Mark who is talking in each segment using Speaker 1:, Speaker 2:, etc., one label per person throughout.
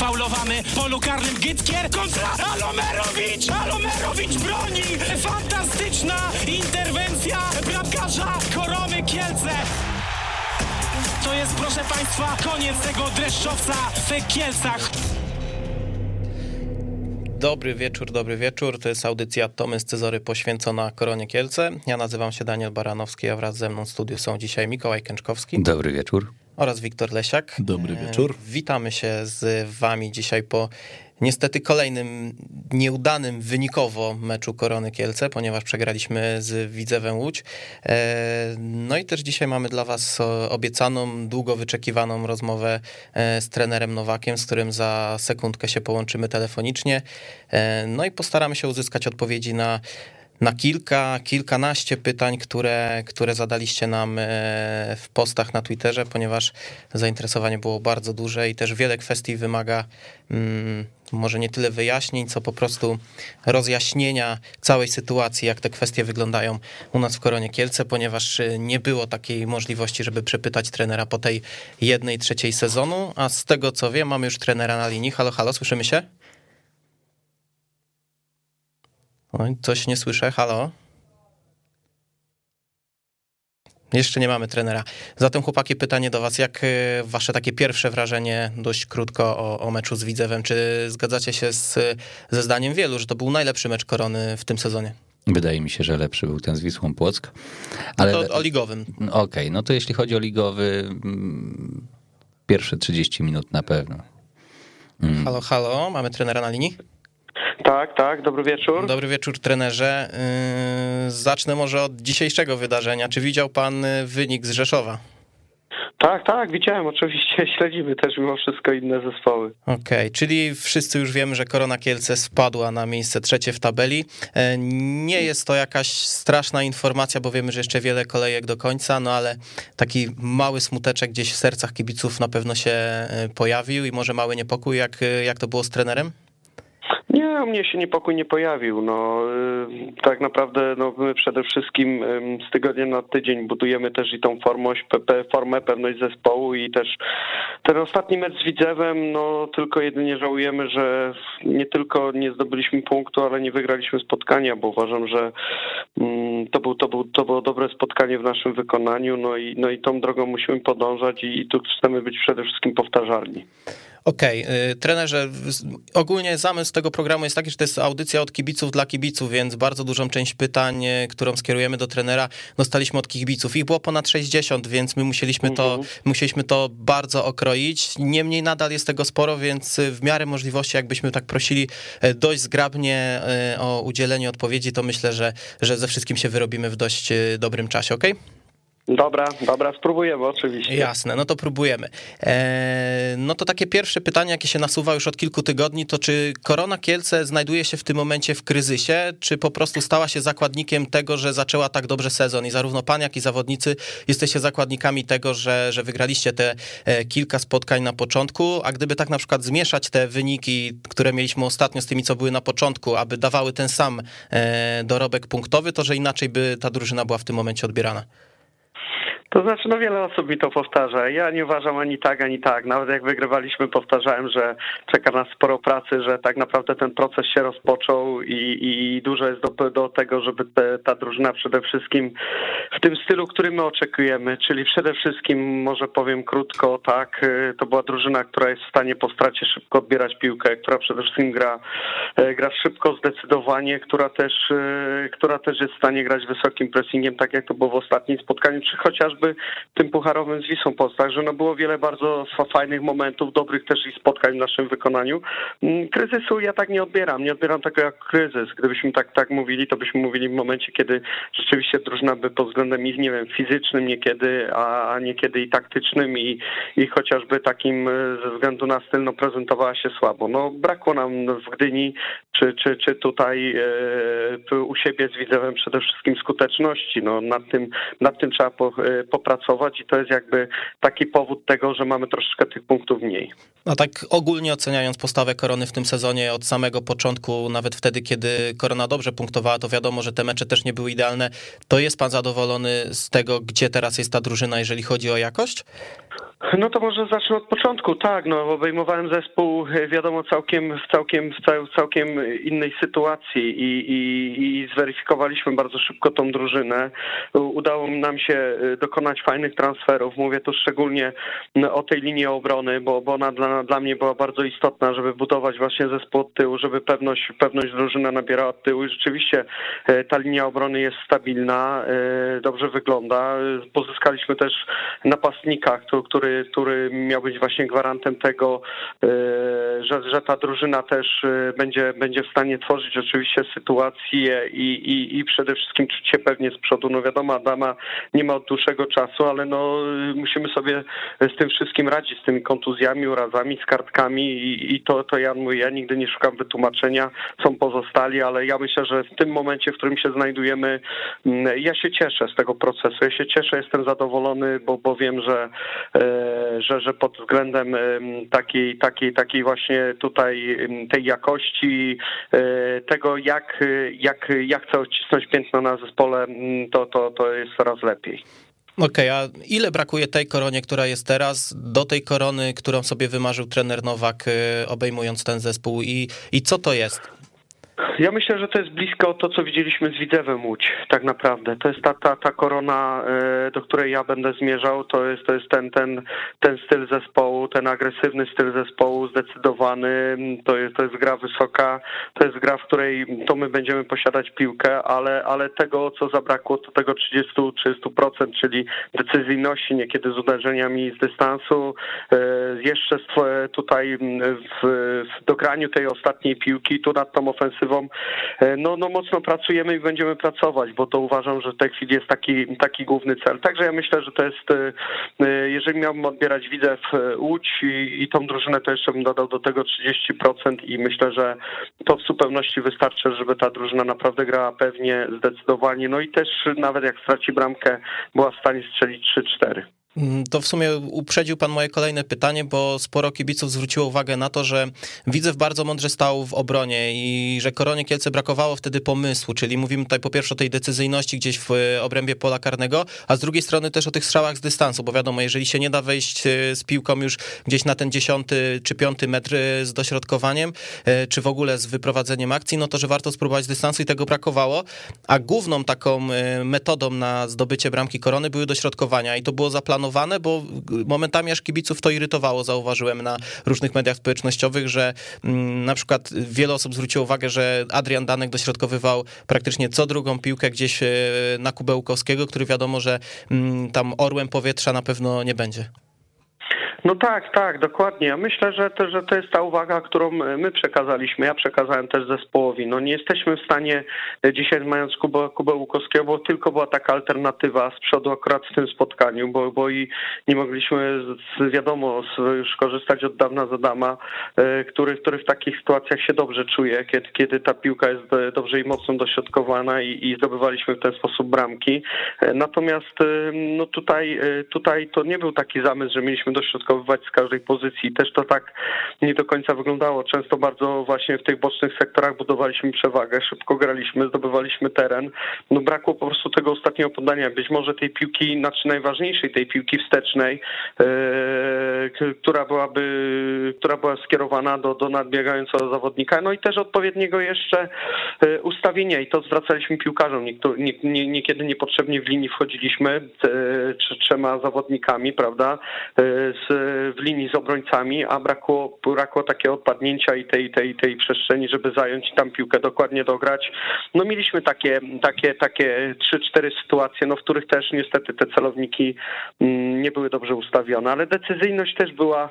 Speaker 1: sfaulowany w polu karnym Gytkier kontra Alomerowicz! Alomerowicz broni! Fantastyczna interwencja bramkarza Korony Kielce! To jest, proszę Państwa, koniec tego dreszczowca w Kielcach.
Speaker 2: Dobry wieczór, dobry wieczór. To jest audycja Tomy z Cezory poświęcona Koronie Kielce. Ja nazywam się Daniel Baranowski, a wraz ze mną w studiu są dzisiaj Mikołaj Kęczkowski.
Speaker 3: Dobry wieczór.
Speaker 2: Oraz Wiktor Lesiak.
Speaker 4: Dobry wieczór.
Speaker 2: E, witamy się z wami dzisiaj po niestety kolejnym nieudanym wynikowo meczu Korony Kielce, ponieważ przegraliśmy z Widzewem Łódź. E, no i też dzisiaj mamy dla was obiecaną, długo wyczekiwaną rozmowę e, z trenerem Nowakiem, z którym za sekundkę się połączymy telefonicznie. No i postaramy się uzyskać odpowiedzi na na kilka, kilkanaście pytań, które, które zadaliście nam e, w postach na Twitterze, ponieważ zainteresowanie było bardzo duże i też wiele kwestii wymaga mm, może nie tyle wyjaśnień, co po prostu rozjaśnienia całej sytuacji, jak te kwestie wyglądają u nas w Koronie Kielce, ponieważ e, nie było takiej możliwości, żeby przepytać trenera po tej jednej trzeciej sezonu, a z tego co wiem, mamy już trenera na linii. Halo, halo, słyszymy się? Oj, coś nie słyszę, halo? Jeszcze nie mamy trenera. Zatem chłopaki, pytanie do was, jak e, wasze takie pierwsze wrażenie, dość krótko o, o meczu z Widzewem, czy zgadzacie się z, ze zdaniem wielu, że to był najlepszy mecz Korony w tym sezonie?
Speaker 3: Wydaje mi się, że lepszy był ten z Wisłą Płock.
Speaker 2: Ale no to o ligowym.
Speaker 3: Okej, okay, no to jeśli chodzi o ligowy, mm, pierwsze 30 minut na pewno.
Speaker 2: Mm. Halo, halo, mamy trenera na linii?
Speaker 5: Tak, tak, dobry wieczór.
Speaker 2: Dobry wieczór, trenerze. Yy, zacznę może od dzisiejszego wydarzenia. Czy widział pan y, wynik z Rzeszowa?
Speaker 5: Tak, tak, widziałem, oczywiście śledzimy też mimo wszystko inne zespoły.
Speaker 2: Okej, okay, czyli wszyscy już wiemy, że Korona Kielce spadła na miejsce trzecie w tabeli. E, nie jest to jakaś straszna informacja, bo wiemy, że jeszcze wiele kolejek do końca, no ale taki mały smuteczek gdzieś w sercach kibiców na pewno się e, pojawił i może mały niepokój, jak, jak to było z trenerem?
Speaker 5: Nie, u mnie się niepokój nie pojawił. No, y, tak naprawdę no, my przede wszystkim z tygodnia na tydzień budujemy też i tą formość, formę, pewność zespołu i też ten ostatni mecz z Widzewem, no tylko jedynie żałujemy, że nie tylko nie zdobyliśmy punktu, ale nie wygraliśmy spotkania, bo uważam, że to, był, to, był, to było dobre spotkanie w naszym wykonaniu, no i, no i tą drogą musimy podążać i, i tu chcemy być przede wszystkim powtarzalni.
Speaker 2: Okej, okay. trenerze, ogólnie zamysł tego programu jest taki, że to jest audycja od kibiców dla kibiców, więc bardzo dużą część pytań, e, którą skierujemy do trenera, dostaliśmy od kibiców. Ich było ponad 60, więc my musieliśmy to, mhm. musieliśmy to bardzo okroić. Niemniej nadal jest tego sporo, więc w miarę możliwości, jakbyśmy tak prosili e, dość zgrabnie o udzielenie odpowiedzi, to myślę, że, że ze wszystkim się wyrobimy w dość dobrym czasie, ok?
Speaker 5: Dobra, dobra, spróbujemy oczywiście.
Speaker 2: Jasne, no to próbujemy. Eee, no to takie pierwsze pytanie, jakie się nasuwa już od kilku tygodni, to czy Korona Kielce znajduje się w tym momencie w kryzysie, czy po prostu stała się zakładnikiem tego, że zaczęła tak dobrze sezon i zarówno pan, jak i zawodnicy jesteście zakładnikami tego, że, że wygraliście te e, kilka spotkań na początku, a gdyby tak na przykład zmieszać te wyniki, które mieliśmy ostatnio z tymi, co były na początku, aby dawały ten sam e, dorobek punktowy, to że inaczej by ta drużyna była w tym momencie odbierana?
Speaker 5: To znaczy, no wiele osób mi to powtarza. Ja nie uważam ani tak, ani tak. Nawet jak wygrywaliśmy, powtarzałem, że czeka nas sporo pracy, że tak naprawdę ten proces się rozpoczął i, i dużo jest do, do tego, żeby te, ta drużyna przede wszystkim w tym stylu, który my oczekujemy, czyli przede wszystkim, może powiem krótko, tak, y, to była drużyna, która jest w stanie po stracie szybko odbierać piłkę, która przede wszystkim gra, y, gra szybko, zdecydowanie, która też, y, która też jest w stanie grać wysokim pressingiem, tak jak to było w ostatnim spotkaniu, czy chociażby chociażby tym pucharowym z Wisłą Post. Także no było wiele bardzo fajnych momentów, dobrych też i spotkań w naszym wykonaniu. Mm, kryzysu ja tak nie odbieram, nie odbieram tego jak kryzys. Gdybyśmy tak tak mówili, to byśmy mówili w momencie, kiedy rzeczywiście drużyna by pod względem ich, nie wiem, fizycznym niekiedy, a niekiedy i taktycznym i, i chociażby takim e, ze względu na styl no, prezentowała się słabo. No brakło nam w Gdyni, czy, czy, czy tutaj e, u siebie z Widzewem przede wszystkim skuteczności. No nad tym, nad tym trzeba po, e, popracować i to jest jakby taki powód tego, że mamy troszeczkę tych punktów mniej.
Speaker 2: No tak ogólnie oceniając postawę Korony w tym sezonie od samego początku, nawet wtedy, kiedy Korona dobrze punktowała, to wiadomo, że te mecze też nie były idealne. To jest pan zadowolony z tego, gdzie teraz jest ta drużyna, jeżeli chodzi o jakość?
Speaker 5: No to może zacznę od początku. Tak, no obejmowałem zespół, e, wiadomo, całkiem w całkiem, w całkiem innej sytuacji i, i, i zweryfikowaliśmy bardzo szybko tą drużynę. Udało nam się e, dokonać fajnych transferów. Mówię tu szczególnie o tej linii obrony, bo, bo ona dla, dla mnie była bardzo istotna, żeby budować właśnie zespół od tyłu, żeby pewność, pewność drużyna nabierała od tyłu i rzeczywiście e, ta linia obrony jest stabilna, dobrze wygląda. Pozyskaliśmy też napastnika, który który, miał być właśnie gwarantem tego, e, że, że ta drużyna też e, będzie, będzie w stanie tworzyć oczywiście sytuację i, i, i przede wszystkim czuć się pewnie z przodu. No wiadomo, Adama nie ma od dłuższego czasu, ale no musimy sobie z tym wszystkim radzić, z tymi kontuzjami, urazami, z kartkami i, i to, to ja mówię, ja nigdy nie szukam wytłumaczenia, są pozostali, ale ja myślę, że w tym momencie, w którym się znajdujemy, mm, ja się cieszę z tego procesu, ja się cieszę, jestem zadowolony, bo, bo wiem, że e, że, że pod względem takiej, takiej, takiej właśnie tutaj tej jakości, e, tego jak, jak, jak chce odcisnąć piętno na zespole, to, to, to jest coraz lepiej.
Speaker 2: Okej, okay, a ile brakuje tej koronie, która jest teraz, do tej korony, którą sobie wymarzył trener Nowak, e, obejmując ten zespół i, i co to jest?
Speaker 5: Ja myślę, że to jest blisko to, co widzieliśmy z Widzewem Łódź, tak naprawdę. To jest ta, ta, ta korona, e, do której ja będę zmierzał, to jest, to jest ten, ten, ten styl zespołu, ten agresywny styl zespołu, zdecydowany, to jest, to jest gra wysoka, to jest gra, w której to my będziemy posiadać piłkę, ale, ale tego, co zabrakło, to tego 30-30%, czyli decyzyjności, niekiedy z uderzeniami z dystansu, e, jeszcze tutaj w, w dograniu tej ostatniej piłki, tu nad tą ofensywą E, no, no mocno pracujemy i będziemy pracować, bo to uważam, że w tej chwili jest taki, taki główny cel. Także ja myślę, że to jest, e, e, jeżeli miałbym odbierać widzę w Łódź i, i tą drużynę, to jeszcze bym dodał do tego 30% i myślę, że to w zupełności wystarczy, żeby ta drużyna naprawdę grała pewnie, zdecydowanie. No i też nawet jak straci bramkę, była w stanie strzelić 3-4.
Speaker 2: Mm, to w sumie uprzedził pan moje kolejne pytanie, bo sporo kibiców zwróciło uwagę na to, że Widzew bardzo mądrze stał w obronie i że Koronie Kielce brakowało wtedy pomysłu, czyli mówimy tutaj po pierwsze o tej decyzyjności gdzieś w obrębie pola karnego, a z drugiej strony też o tych strzałach z dystansu, bo wiadomo, jeżeli się nie da wejść e, z piłką już gdzieś na ten dziesiąty czy piąty metr e, z dośrodkowaniem, e, czy w ogóle z wyprowadzeniem akcji, no to, że warto spróbować z dystansu i tego brakowało, a główną taką metodą na zdobycie bramki Korony były dośrodkowania i to było zaplanowane zaplanowane, bo momentami aż kibiców to irytowało, zauważyłem na różnych mediach społecznościowych, że mm, na przykład wiele osób zwróciło uwagę, że Adrian Danek dośrodkowywał praktycznie co drugą piłkę gdzieś e, na Kubełkowskiego, który wiadomo, że mm, tam orłem powietrza na pewno nie będzie.
Speaker 5: No tak, tak, dokładnie. Ja myślę, że to, że to jest ta uwaga, którą my przekazaliśmy. Ja przekazałem też zespołowi. No nie jesteśmy w stanie dzisiaj mając Kubę, Kubę Łukowskiego, bo tylko była taka alternatywa z przodu akurat w tym spotkaniu, bo, bo i nie mogliśmy z, wiadomo już korzystać od dawna z Adama, e, który, który w takich sytuacjach się dobrze czuje, kiedy, kiedy ta piłka jest dobrze i mocno dośrodkowana i, i zdobywaliśmy w ten sposób bramki. E, natomiast e, no tutaj, tutaj to nie był taki zamysł, że mieliśmy dośrodkować z każdej pozycji. Też to tak nie do końca wyglądało. Często bardzo właśnie w tych bocznych sektorach budowaliśmy przewagę, szybko graliśmy, zdobywaliśmy teren. No brakło po prostu tego ostatniego podania. Być może tej piłki, znaczy najważniejszej tej piłki wstecznej, yy, która byłaby, która była skierowana do, do nadbiegającego zawodnika. No i też odpowiedniego jeszcze yy, ustawienia i to zwracaliśmy piłkarzom. Niekiedy nie, niekiedy niepotrzebnie w linii wchodziliśmy yy, trzema zawodnikami, prawda, z w linii z obrońcami, a brakło, brakło takiego odpadnięcia i tej, tej, tej przestrzeni, żeby zająć tam piłkę dokładnie dograć. No mieliśmy takie, takie, takie trzy, cztery sytuacje, no w których też niestety te celowniki mm, nie były dobrze ustawione, ale decyzyjność też była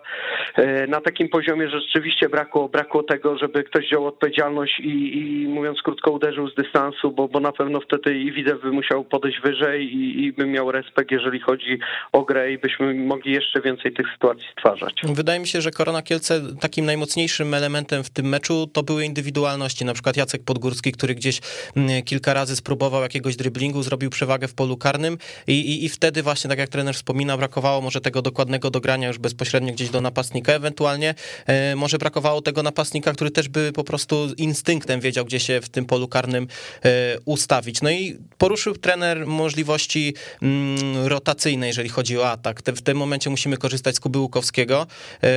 Speaker 5: e, na takim poziomie, że rzeczywiście brakło, brakło tego, żeby ktoś wziął odpowiedzialność i, i mówiąc krótko uderzył z dystansu, bo, bo na pewno wtedy i widzę by musiał podejść wyżej i, i by miał respekt, jeżeli chodzi o grę i byśmy mogli jeszcze więcej tych sytuacji stwarzać.
Speaker 2: Wydaje mi się, że Korona Kielce takim najmocniejszym elementem w tym meczu to były indywidualności. Na przykład Jacek Podgórski, który gdzieś mm, kilka razy spróbował jakiegoś driblingu, zrobił przewagę w polu karnym i, i, i wtedy właśnie, tak jak trener wspomina, brakowało może tego dokładnego dogrania już bezpośrednio gdzieś do napastnika. Ewentualnie e, może brakowało tego napastnika, który też by po prostu instynktem wiedział, gdzie się w tym polu karnym e, ustawić. No i poruszył trener możliwości mm, rotacyjne, jeżeli chodzi o atak. Te, w tym momencie musimy korzystać z Kuby Łukowskiego. E,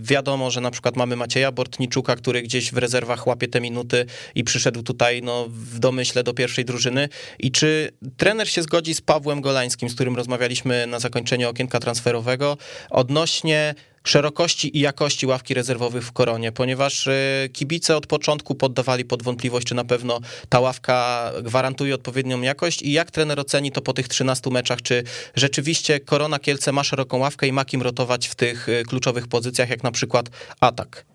Speaker 2: wiadomo, że na przykład mamy Macieja Bortniczuka, który gdzieś w rezerwach łapie te minuty i przyszedł tutaj no, w domyśle do pierwszej drużyny. I czy trener się zgodzi z Pawłem Golańskim, z którym rozmawialiśmy na zakończeniu okienka transferowego, odnośnie szerokości i jakości ławki rezerwowych w Koronie, ponieważ y, kibice od początku poddawali pod wątpliwość, czy na pewno ta ławka gwarantuje odpowiednią jakość i jak trener oceni to po tych 13 meczach, czy rzeczywiście Korona Kielce ma szeroką ławkę i ma kim rotować w tych y, kluczowych pozycjach, jak na przykład atak?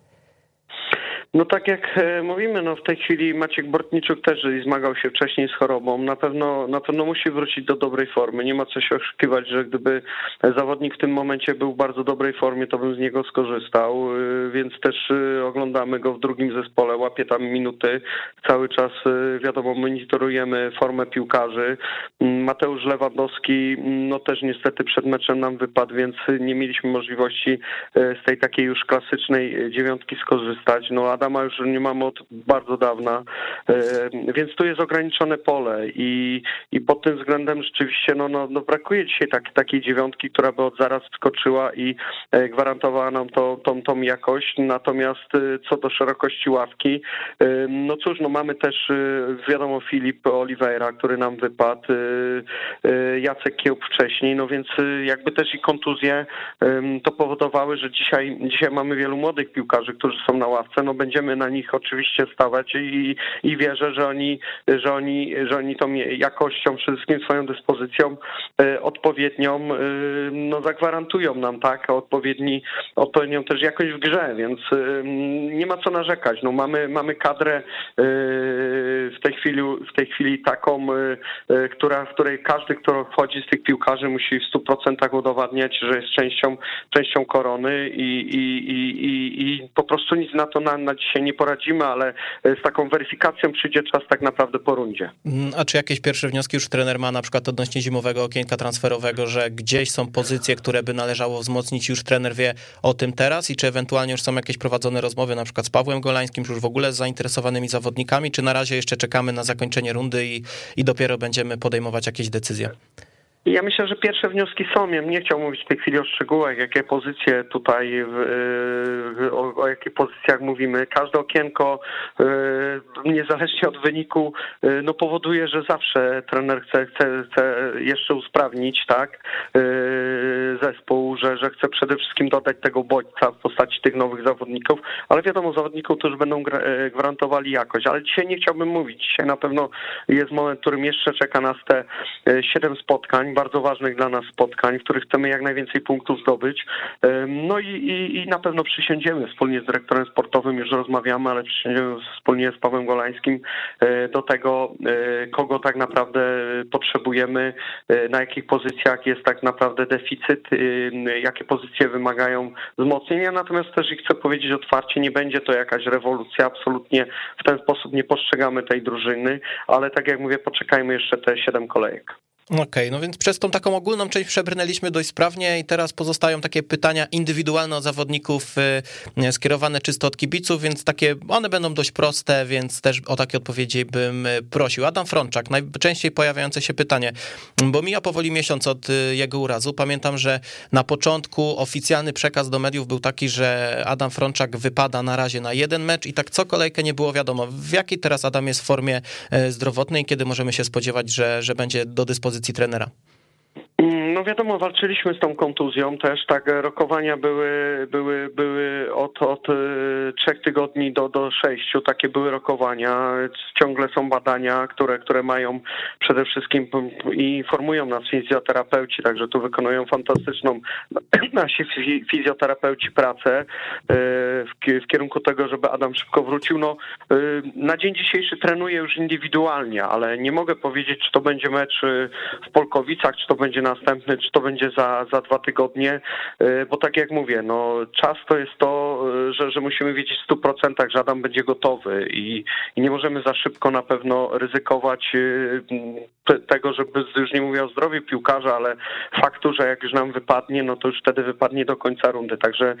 Speaker 5: No tak jak e, mówimy, no w tej chwili Maciek Bortniczuk też zmagał się wcześniej z chorobą. Na pewno, na pewno musi wrócić do dobrej formy. Nie ma co się oszukiwać, że gdyby zawodnik w tym momencie był w bardzo dobrej formie, to bym z niego skorzystał, e, więc też e, oglądamy go w drugim zespole, łapie tam minuty. Cały czas, wiadomo, monitorujemy formę piłkarzy. Mm, Mateusz Lewandowski, mm, no też niestety przed meczem nam wypadł, więc nie mieliśmy możliwości z tej takiej już klasycznej dziewiątki skorzystać. No Adama już nie mamy od bardzo dawna, e, więc tu jest ograniczone pole i, i pod tym względem rzeczywiście no, no, no brakuje dzisiaj tak, takiej dziewiątki, która by od zaraz wskoczyła i e, gwarantowała nam to, tą, tą jakość. Natomiast e, co do szerokości ławki, no cóż, no mamy też wiadomo Filip Oliveira, który nam wypadł, Jacek Kiełb wcześniej, no więc jakby też i kontuzje to powodowały, że dzisiaj, dzisiaj mamy wielu młodych piłkarzy, którzy są na ławce, no będziemy na nich oczywiście stawać i, i wierzę, że oni, że oni, że oni tą jakością, wszystkim swoją dyspozycją e, odpowiednią e, no zagwarantują nam tak, odpowiedni, odpowiednią też jakość w grze, więc e, nie ma co narzekać. No mamy, mamy kadrę w tej chwili, w tej chwili taką, która, w której każdy, kto wchodzi z tych piłkarzy musi w 100% udowadniać, że jest częścią, częścią korony i, i, i, i, i po prostu nic na to na, na dzisiaj nie poradzimy, ale e, z taką weryfikacją przyjdzie czas tak naprawdę po rundzie.
Speaker 2: Mm, a czy jakieś pierwsze wnioski już trener ma na przykład odnośnie zimowego okienka transferowego, że gdzieś są pozycje, które by należało wzmocnić, już trener wie o tym teraz i czy ewentualnie już są jakieś prowadzone rozmowy na przykład z Pawłem Golańskim, czy już w ogóle z zainteresowanymi zawodnikami, czy na razie jeszcze czekamy na zakończenie rundy i, i dopiero będziemy podejmować jakieś decyzje?
Speaker 5: Ja myślę, że pierwsze wnioski są. Ja nie chciał mówić w tej chwili o szczegółach, jakie pozycje tutaj, o, o jakich pozycjach mówimy. Każde okienko, e, niezależnie od wyniku, e, no powoduje, że zawsze trener chce, chce, chce jeszcze usprawnić tak, zespół, że, że chce przede wszystkim dodać tego bodźca w postaci tych nowych zawodników, ale wiadomo, zawodników, którzy będą gwarantowali jakość. Ale dzisiaj nie chciałbym mówić. Dzisiaj na pewno jest moment, w którym jeszcze czeka nas te siedem spotkań bardzo ważnych dla nas spotkań, w których chcemy jak najwięcej punktów zdobyć. No i, i, i na pewno przysiądziemy wspólnie z dyrektorem sportowym, już rozmawiamy, ale przysiądziemy wspólnie z Pawłem Golańskim e, do tego, e, kogo tak naprawdę potrzebujemy, e, na jakich pozycjach jest tak naprawdę deficyt, jakie pozycje wymagają wzmocnienia. Natomiast też i chcę powiedzieć otwarcie, nie będzie to jakaś rewolucja, absolutnie w ten sposób nie postrzegamy tej drużyny, ale tak jak mówię, poczekajmy jeszcze te siedem kolejek.
Speaker 2: Okej, okay, no więc przez tą taką ogólną część przebrnęliśmy dość sprawnie i teraz pozostają takie pytania indywidualne od zawodników y, skierowane czysto od kibiców, więc takie, one będą dość proste, więc też o takie odpowiedzi bym y, prosił. Adam Frączak, najczęściej pojawiające się pytanie, bo mija powoli miesiąc od y, jego urazu. Pamiętam, że na początku oficjalny przekaz do mediów był taki, że Adam Frączak wypada na razie na jeden mecz i tak co kolejkę nie było wiadomo, w jakiej teraz Adam jest w formie zdrowotnej, kiedy możemy się spodziewać, że, że będzie do dyspozycji ci trenera?
Speaker 5: No wiadomo, walczyliśmy z tą kontuzją też, tak, rokowania były, były, były od, od e, trzech tygodni do, do sześciu, takie były rokowania, ciągle są badania, które, które mają przede wszystkim i informują nas fizjoterapeuci, także tu wykonują fantastyczną nasi fizjoterapeuci pracę e, w, kierunku tego, żeby Adam szybko wrócił. No, e, na dzień dzisiejszy trenuję już indywidualnie, ale nie mogę powiedzieć, czy to będzie mecz w Polkowicach, czy to będzie następny czy to będzie za, za dwa tygodnie, bo tak jak mówię, no czas to jest to, że, że musimy wiedzieć w 100%, że Adam będzie gotowy i, i nie możemy za szybko na pewno ryzykować te, tego, żeby już nie mówię o zdrowiu piłkarza, ale faktu, że jak już nam wypadnie, no to już wtedy wypadnie do końca rundy. Także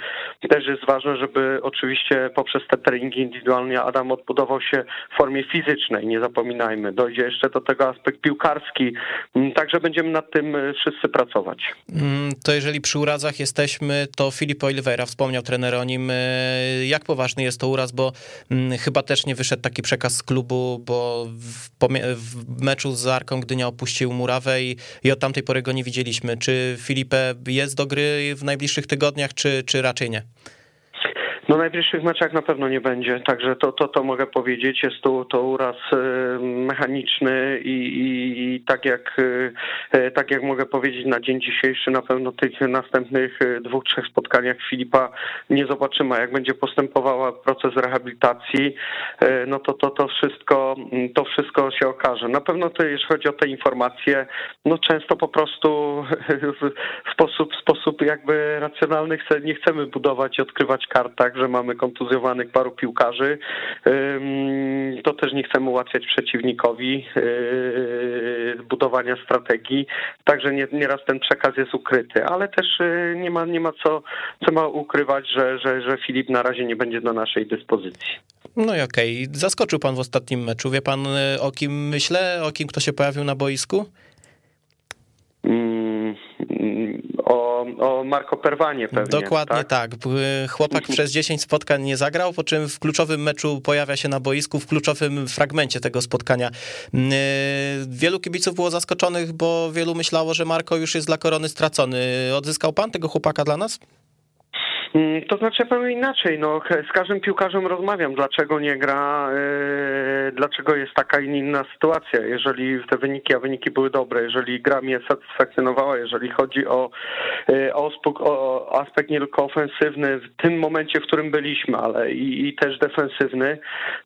Speaker 5: też jest ważne, żeby oczywiście poprzez te treningi indywidualnie Adam odbudował się w formie fizycznej, nie zapominajmy. Dojdzie jeszcze do tego aspekt piłkarski, mm, także będziemy nad tym e, wszyscy pracować.
Speaker 2: Mm, to jeżeli przy urazach jesteśmy, to Filip Oliveira wspomniał trener o nim. E, jak poważny jest to uraz, bo mm, chyba też nie wyszedł taki przekaz z klubu, bo w, w meczu z Arką Gdynia opuścił murawę i, i od tamtej pory go nie widzieliśmy. Czy Filipe jest do gry w najbliższych tygodniach, czy, czy raczej nie?
Speaker 5: No najbliższych meczach na pewno nie będzie, także to, to, to mogę powiedzieć. Jest to, to uraz y, mechaniczny i, i, i tak, jak, y, tak jak mogę powiedzieć na dzień dzisiejszy, na pewno tych następnych dwóch, trzech spotkaniach Filipa nie zobaczymy. Jak będzie postępowała proces rehabilitacji, no to, to, to, wszystko, to wszystko się okaże. Na pewno to, jeśli chodzi o te informacje, no często po prostu w sposób, sposób jakby racjonalny nie chcemy budować i odkrywać kart tak, że mamy kontuzjowanych paru piłkarzy. To też nie chcemy ułatwiać przeciwnikowi yy, budowania strategii, także nieraz ten przekaz jest ukryty, ale też yy, nie ma, nie ma co, co ma ukrywać, że, że, że Filip na razie nie będzie do naszej dyspozycji.
Speaker 2: No i okej, okay. zaskoczył pan w ostatnim meczu. Wie pan yy, o kim myślę, o kim kto się pojawił na boisku?
Speaker 5: O, Marco Perwanie pewnie.
Speaker 2: Dokładnie tak? tak. Chłopak przez 10 spotkań nie zagrał, po czym w kluczowym meczu pojawia się na boisku, w kluczowym fragmencie tego spotkania. Mm, wielu kibiców było zaskoczonych, bo wielu myślało, że Marco już jest dla korony stracony. Odzyskał pan tego chłopaka dla nas?
Speaker 5: Mm, to znaczy, ja powiem inaczej, no, z każdym piłkarzem rozmawiam, dlaczego nie gra, yy, dlaczego jest taka inna sytuacja, jeżeli te wyniki, a wyniki były dobre, jeżeli gra mnie satysfakcjonowała, jeżeli chodzi o, yy, o, o, aspekt nie tylko ofensywny w tym momencie, w którym byliśmy, ale i, i też defensywny,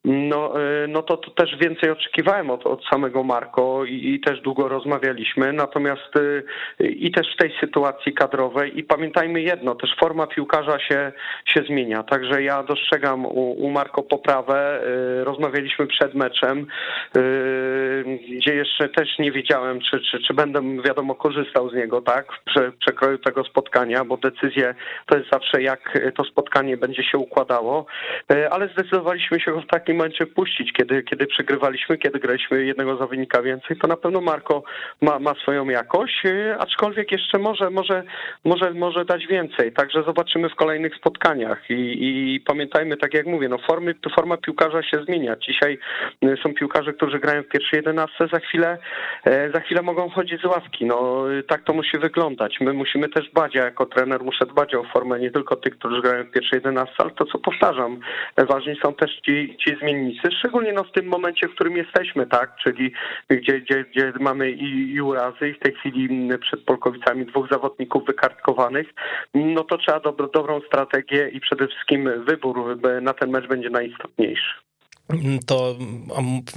Speaker 5: no, yy, no to, to, też więcej oczekiwałem od, od samego Marko i, i też długo rozmawialiśmy, natomiast i też w tej sytuacji kadrowej. I pamiętajmy jedno, też forma piłkarza się, się zmienia. Także ja dostrzegam u, u Marko poprawę. Y, rozmawialiśmy przed meczem, y, gdzie jeszcze też nie wiedziałem, czy, czy, czy będę, wiadomo, korzystał z niego, tak, w przekroju tego spotkania, bo decyzje to jest zawsze jak to spotkanie będzie się układało, y, ale zdecydowaliśmy się go w takim momencie puścić, kiedy, kiedy przegrywaliśmy, kiedy graliśmy jednego zawodnika więcej, to na pewno Marko ma, ma swoją jakość, aczkolwiek jeszcze może, może, może, może dać więcej, także zobaczymy w kolejnych spotkaniach i, i pamiętajmy, tak jak mówię, no formy, forma piłkarza się zmienia. Dzisiaj y, są piłkarze, którzy grają w pierwszej jedenastce, za chwilę, e, za chwilę mogą wchodzić z ławki. No tak to musi wyglądać. My musimy też dbać, ja jako trener muszę dbać o formę nie tylko tych, którzy grają w pierwszej jedenastce, ale to co powtarzam, ważni są też ci, ci zmiennicy, szczególnie no w tym momencie, w którym jesteśmy, tak, czyli gdzie, gdzie, gdzie mamy i, i urazy i w tej chwili przed Polkowicami dwóch zawodników wykartkowanych, no to trzeba dobro, dobrą dobrą strategię i przede wszystkim wybór na ten mecz będzie najistotniejszy
Speaker 2: to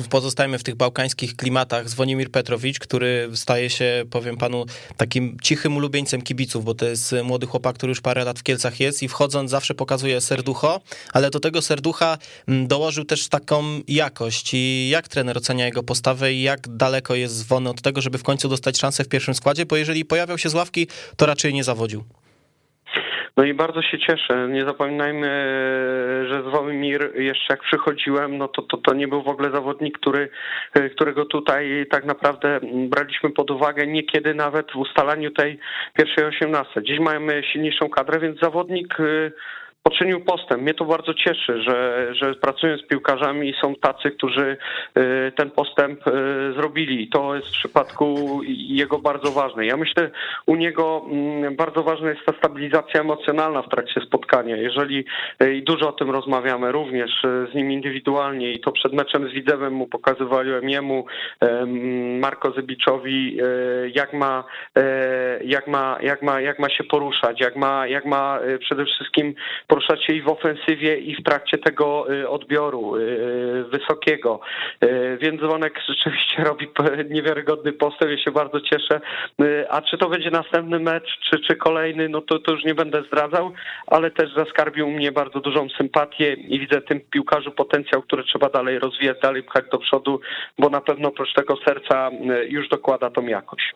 Speaker 2: pozostajemy w tych bałkańskich klimatach. Zwonimir Petrowicz, który staje się, powiem panu, takim cichym ulubieńcem kibiców, bo to jest młody chłopak, który już parę lat w Kielcach jest i wchodząc zawsze pokazuje serducho, ale do tego serducha dołożył też taką jakość. I jak trener ocenia jego postawę i jak daleko jest zwony od tego, żeby w końcu dostać szansę w pierwszym składzie, bo jeżeli pojawiał się z ławki, to raczej nie zawodził.
Speaker 5: No i bardzo się cieszę. Nie zapominajmy, że Zwomir jeszcze jak przychodziłem, no to, to, to nie był w ogóle zawodnik, który, którego tutaj tak naprawdę braliśmy pod uwagę niekiedy nawet w ustalaniu tej pierwszej osiemnastce. Dziś mamy silniejszą kadrę, więc zawodnik poczynił postęp. Mnie to bardzo cieszy, że, że pracując z piłkarzami są tacy, którzy y, ten postęp y, zrobili. To jest w przypadku jego bardzo ważne. Ja myślę, u niego mm, bardzo ważna jest ta stabilizacja emocjonalna w trakcie spotkania. Jeżeli y, i dużo o tym rozmawiamy, również z nim indywidualnie i to przed meczem z Widzewem mu pokazywałem jemu, Marko Zybiczowi, jak ma, jak ma, jak ma, jak ma się poruszać, jak ma, jak ma przede wszystkim poruszać się i w ofensywie, i w trakcie tego odbioru wysokiego. Więc Dzwonek rzeczywiście robi niewiarygodny postęp, ja się bardzo cieszę. A czy to będzie następny mecz, czy, czy kolejny, no to, to już nie będę zdradzał, ale też zaskarbił mnie bardzo dużą sympatię i widzę tym piłkarzu potencjał, który trzeba dalej rozwijać, dalej pchać do przodu, bo na pewno oprócz tego serca już dokłada tą jakość.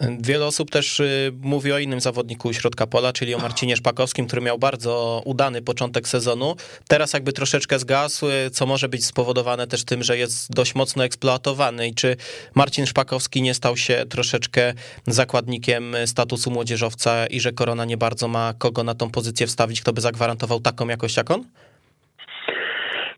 Speaker 2: Wiele osób też y, mówi o innym zawodniku środka pola, czyli o Marcinie Szpakowskim, który miał bardzo udany początek sezonu. Teraz jakby troszeczkę zgasł, y, co może być spowodowane też tym, że jest dość mocno eksploatowany. I czy Marcin Szpakowski nie stał się troszeczkę zakładnikiem statusu młodzieżowca i że Korona nie bardzo ma kogo na tą pozycję wstawić, kto by zagwarantował taką jakość jak on?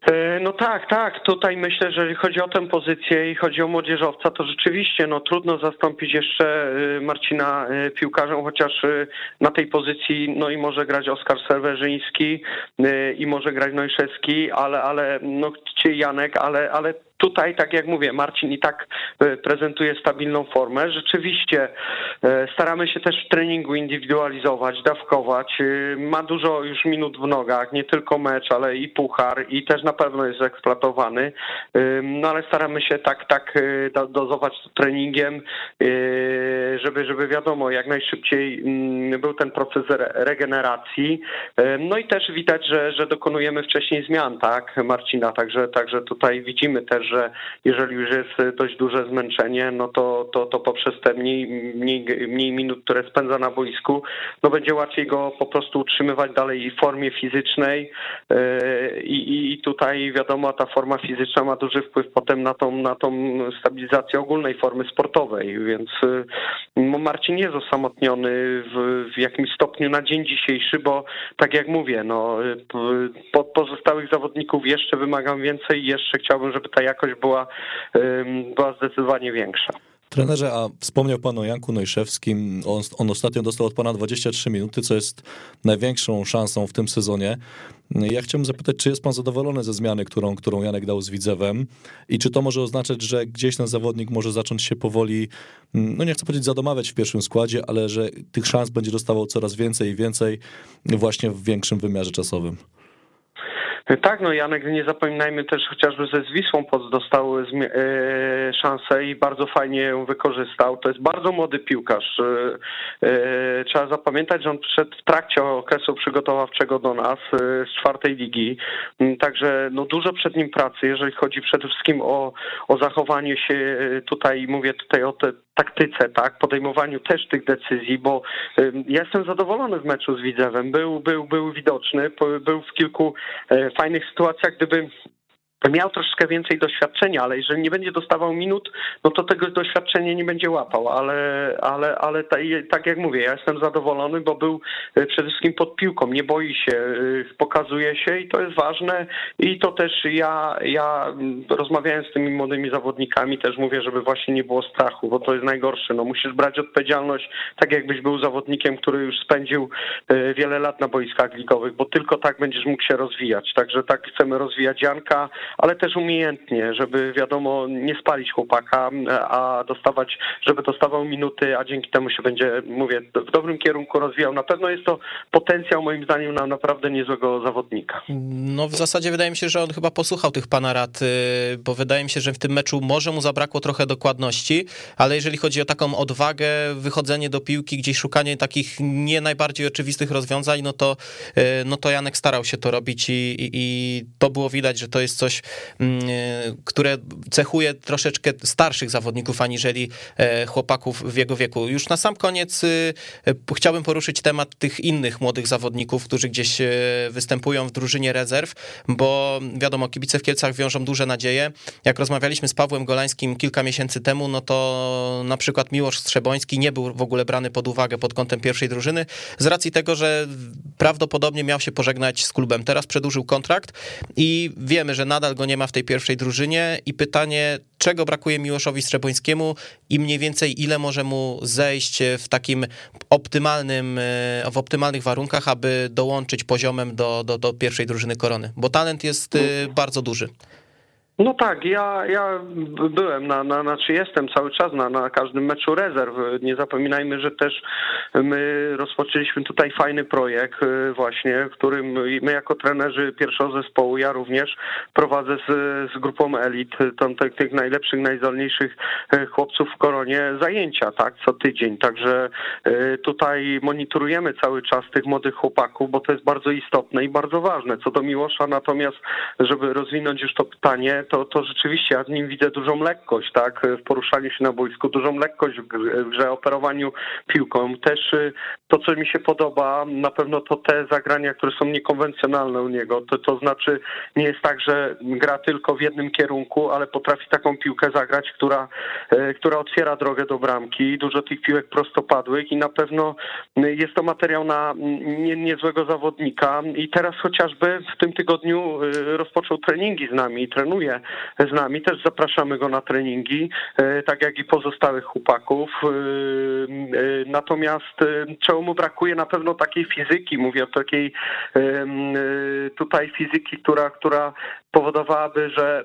Speaker 5: E, no tak, tak. Tutaj myślę, że jeżeli chodzi o tę pozycję i chodzi o młodzieżowca, to rzeczywiście no, trudno zastąpić jeszcze e, Marcina e, piłkarzem, chociaż na tej pozycji no i może grać Oskar Serwerzyński i może grać Nojszewski, ale, ale no, Janek, ale, ale tutaj, tak jak mówię, Marcin i tak e, prezentuje stabilną formę. Rzeczywiście e, staramy się też w treningu indywidualizować, dawkować. E, ma dużo już minut w nogach, nie tylko mecz, ale i puchar i też na pewno jest eksploatowany. No ale staramy się tak, tak dozować treningiem, żeby, żeby wiadomo, jak najszybciej mm, był ten proces regeneracji. No i też widać, że, że dokonujemy wcześniej zmian, tak, Marcina, także, także tutaj widzimy też, że jeżeli już jest dość duże zmęczenie, no to, to, to poprzez te mniej, mniej, mniej minut, które spędza na boisku, no będzie łatwiej go po prostu utrzymywać dalej w formie fizycznej. E, i, i tutaj wiadomo, ta forma fizyczna ma duży wpływ potem na tą, na tą stabilizację ogólnej formy sportowej, więc e, Marcin jest osamotniony w, w jakimś stopniu na dzień dzisiejszy, bo tak jak mówię, no, po, pozostałych zawodników jeszcze wymagam więcej jeszcze chciałbym, żeby ta jakość była, była zdecydowanie większa.
Speaker 4: Trenerze, a wspomniał pan o Janku Nojszewskim. On, on, ostatnio dostał od pana 23 minuty, co jest największą szansą w tym sezonie. Ja chciałbym zapytać, czy jest pan zadowolony ze zmiany, którą, którą Janek dał z Widzewem i czy to może oznaczać, że gdzieś ten zawodnik może zacząć się powoli, no nie chcę powiedzieć zadomawiać w pierwszym składzie, ale że tych szans będzie dostawał coraz więcej i więcej właśnie w większym wymiarze czasowym?
Speaker 5: Tak, no Janek, nie zapominajmy też chociażby ze Zwisłą Poc dostał e, szansę i bardzo fajnie ją wykorzystał. To jest bardzo młody piłkarz. E, e, trzeba zapamiętać, że on przyszedł w trakcie okresu przygotowawczego do nas z czwartej ligi. Mm, także no dużo przed nim pracy, jeżeli chodzi przede wszystkim o, o zachowanie się tutaj, mówię tutaj o te taktyce, tak, podejmowaniu też tych decyzji, bo ja jestem zadowolony w meczu z Widzewem. Był, był, był widoczny, był w kilku fajnych sytuacjach, gdyby miał troszkę więcej doświadczenia, ale jeżeli nie będzie dostawał minut, no to tego doświadczenia nie będzie łapał, ale, ale, ale tak jak mówię, ja jestem zadowolony, bo był e, przede wszystkim pod piłką, nie boi się, e, pokazuje się i to jest ważne. I to też ja, ja rozmawiając z tymi młodymi zawodnikami też mówię, żeby właśnie nie było strachu, bo to jest najgorsze, no musisz brać odpowiedzialność tak jakbyś był zawodnikiem, który już spędził e, wiele lat na boiskach ligowych, bo tylko tak będziesz mógł się rozwijać, także tak chcemy rozwijać Janka, ale też umiejętnie, żeby wiadomo, nie spalić chłopaka, a dostawać, żeby dostawał minuty, a dzięki temu się będzie, mówię, w dobrym kierunku rozwijał. Na pewno jest to potencjał moim zdaniem na naprawdę niezłego zawodnika.
Speaker 2: No w zasadzie wydaje mi się, że on chyba posłuchał tych pana rad, y, bo wydaje mi się, że w tym meczu może mu zabrakło trochę dokładności, ale jeżeli chodzi o taką odwagę, wychodzenie do piłki, gdzieś szukanie takich nie najbardziej oczywistych rozwiązań, no to, y, no to Janek starał się to robić i, i, i to było widać, że to jest coś, Mm, e, które cechuje troszeczkę starszych zawodników aniżeli e, chłopaków w jego wieku. Już na sam koniec e, chciałbym poruszyć temat tych innych młodych zawodników, którzy gdzieś występują w drużynie rezerw, bo wiadomo, kibice w Kielcach wiążą duże nadzieje. Jak rozmawialiśmy z Pawłem Golańskim kilka miesięcy temu, no to na przykład Miłosz Strzeboński nie był w ogóle brany pod uwagę pod kątem pierwszej drużyny, z racji tego, że prawdopodobnie miał się pożegnać z klubem. Teraz przedłużył kontrakt i wiemy, że nadal go nie ma w tej pierwszej drużynie. I pytanie, czego brakuje Miłoszowi Strzebońskiemu i mniej więcej ile może mu zejść w takim optymalnym, e, w optymalnych warunkach, aby dołączyć poziomem do, do, do pierwszej drużyny Korony, bo talent jest e, bardzo duży.
Speaker 5: No tak, ja, ja byłem na, na, znaczy jestem cały czas na, na każdym meczu rezerw. Nie zapominajmy, że też my rozpoczęliśmy tutaj fajny projekt y, właśnie, którym my jako trenerzy pierwszego zespołu, ja również prowadzę z, z grupą elit, tam tych, tych najlepszych, najzdolniejszych y, chłopców w koronie zajęcia, tak, co tydzień. Także y, tutaj monitorujemy cały czas tych młodych chłopaków, bo to jest bardzo istotne i bardzo ważne. Co do Miłosza, natomiast, żeby rozwinąć już to pytanie, to, to rzeczywiście ja w nim widzę dużą lekkość, tak, w poruszaniu się na boisku, dużą lekkość w grze, operowaniu piłką. Też y, to, co mi się podoba, na pewno to te zagrania, które są niekonwencjonalne u niego. To, to znaczy nie jest tak, że gra tylko w jednym kierunku, ale potrafi taką piłkę zagrać, która, y, która otwiera drogę do bramki. Dużo tych piłek prostopadłych i na pewno jest to materiał na nie, niezłego zawodnika. I teraz chociażby w tym tygodniu y, rozpoczął treningi z nami i trenuje z nami. Też zapraszamy go na treningi, e, tak jak i pozostałych chłopaków. E, e, natomiast czemu mu brakuje na pewno takiej fizyki, mówię o takiej tutaj fizyki, która, która powodowałaby, że,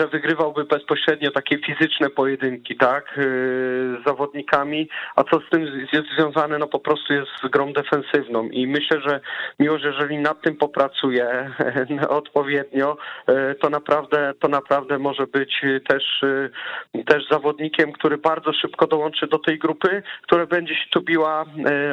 Speaker 5: że wygrywałby bezpośrednio takie fizyczne pojedynki, tak, z zawodnikami, a co z tym jest związane, no po prostu jest z grą defensywną i myślę, że miło, że jeżeli nad tym popracuje odpowiednio, to naprawdę, to naprawdę może być też, też zawodnikiem, który bardzo szybko dołączy do tej grupy, która będzie się tu biła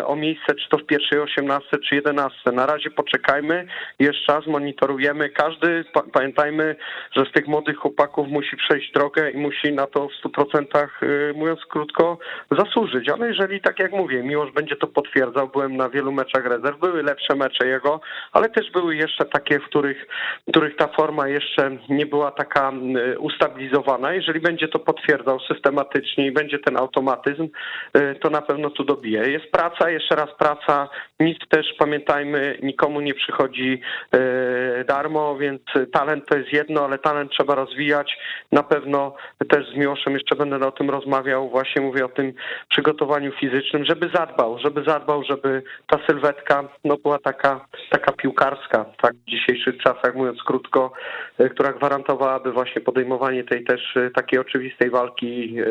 Speaker 5: o miejsce, czy to w pierwszej osiemnastce, czy jedenastce. Na razie poczekajmy, jest czas, monitorujemy. Każdy, pamiętajmy, że z tych młodych chłopaków musi przejść drogę i musi na to w stu procentach, y, mówiąc krótko, zasłużyć. Ale jeżeli, tak jak mówię, Miłosz będzie to potwierdzał, byłem na wielu meczach rezerw, były lepsze mecze jego, ale też były jeszcze takie, w których, w których ta forma jeszcze nie była taka y, ustabilizowana. Jeżeli będzie to potwierdzał systematycznie i będzie ten automatyzm, y, to na pewno tu dobije. Jest praca, jeszcze raz praca, nic też pamiętajmy, nikomu nie przychodzi darmo, więc talent to jest jedno, ale talent trzeba rozwijać. Na pewno też z Miłoszem jeszcze będę o tym rozmawiał, właśnie mówię o tym przygotowaniu fizycznym, żeby zadbał, żeby zadbał, żeby ta sylwetka no, była taka, taka piłkarska, tak w dzisiejszych czasach, mówiąc krótko, e, która gwarantowałaby właśnie podejmowanie tej też e, takiej oczywistej walki e,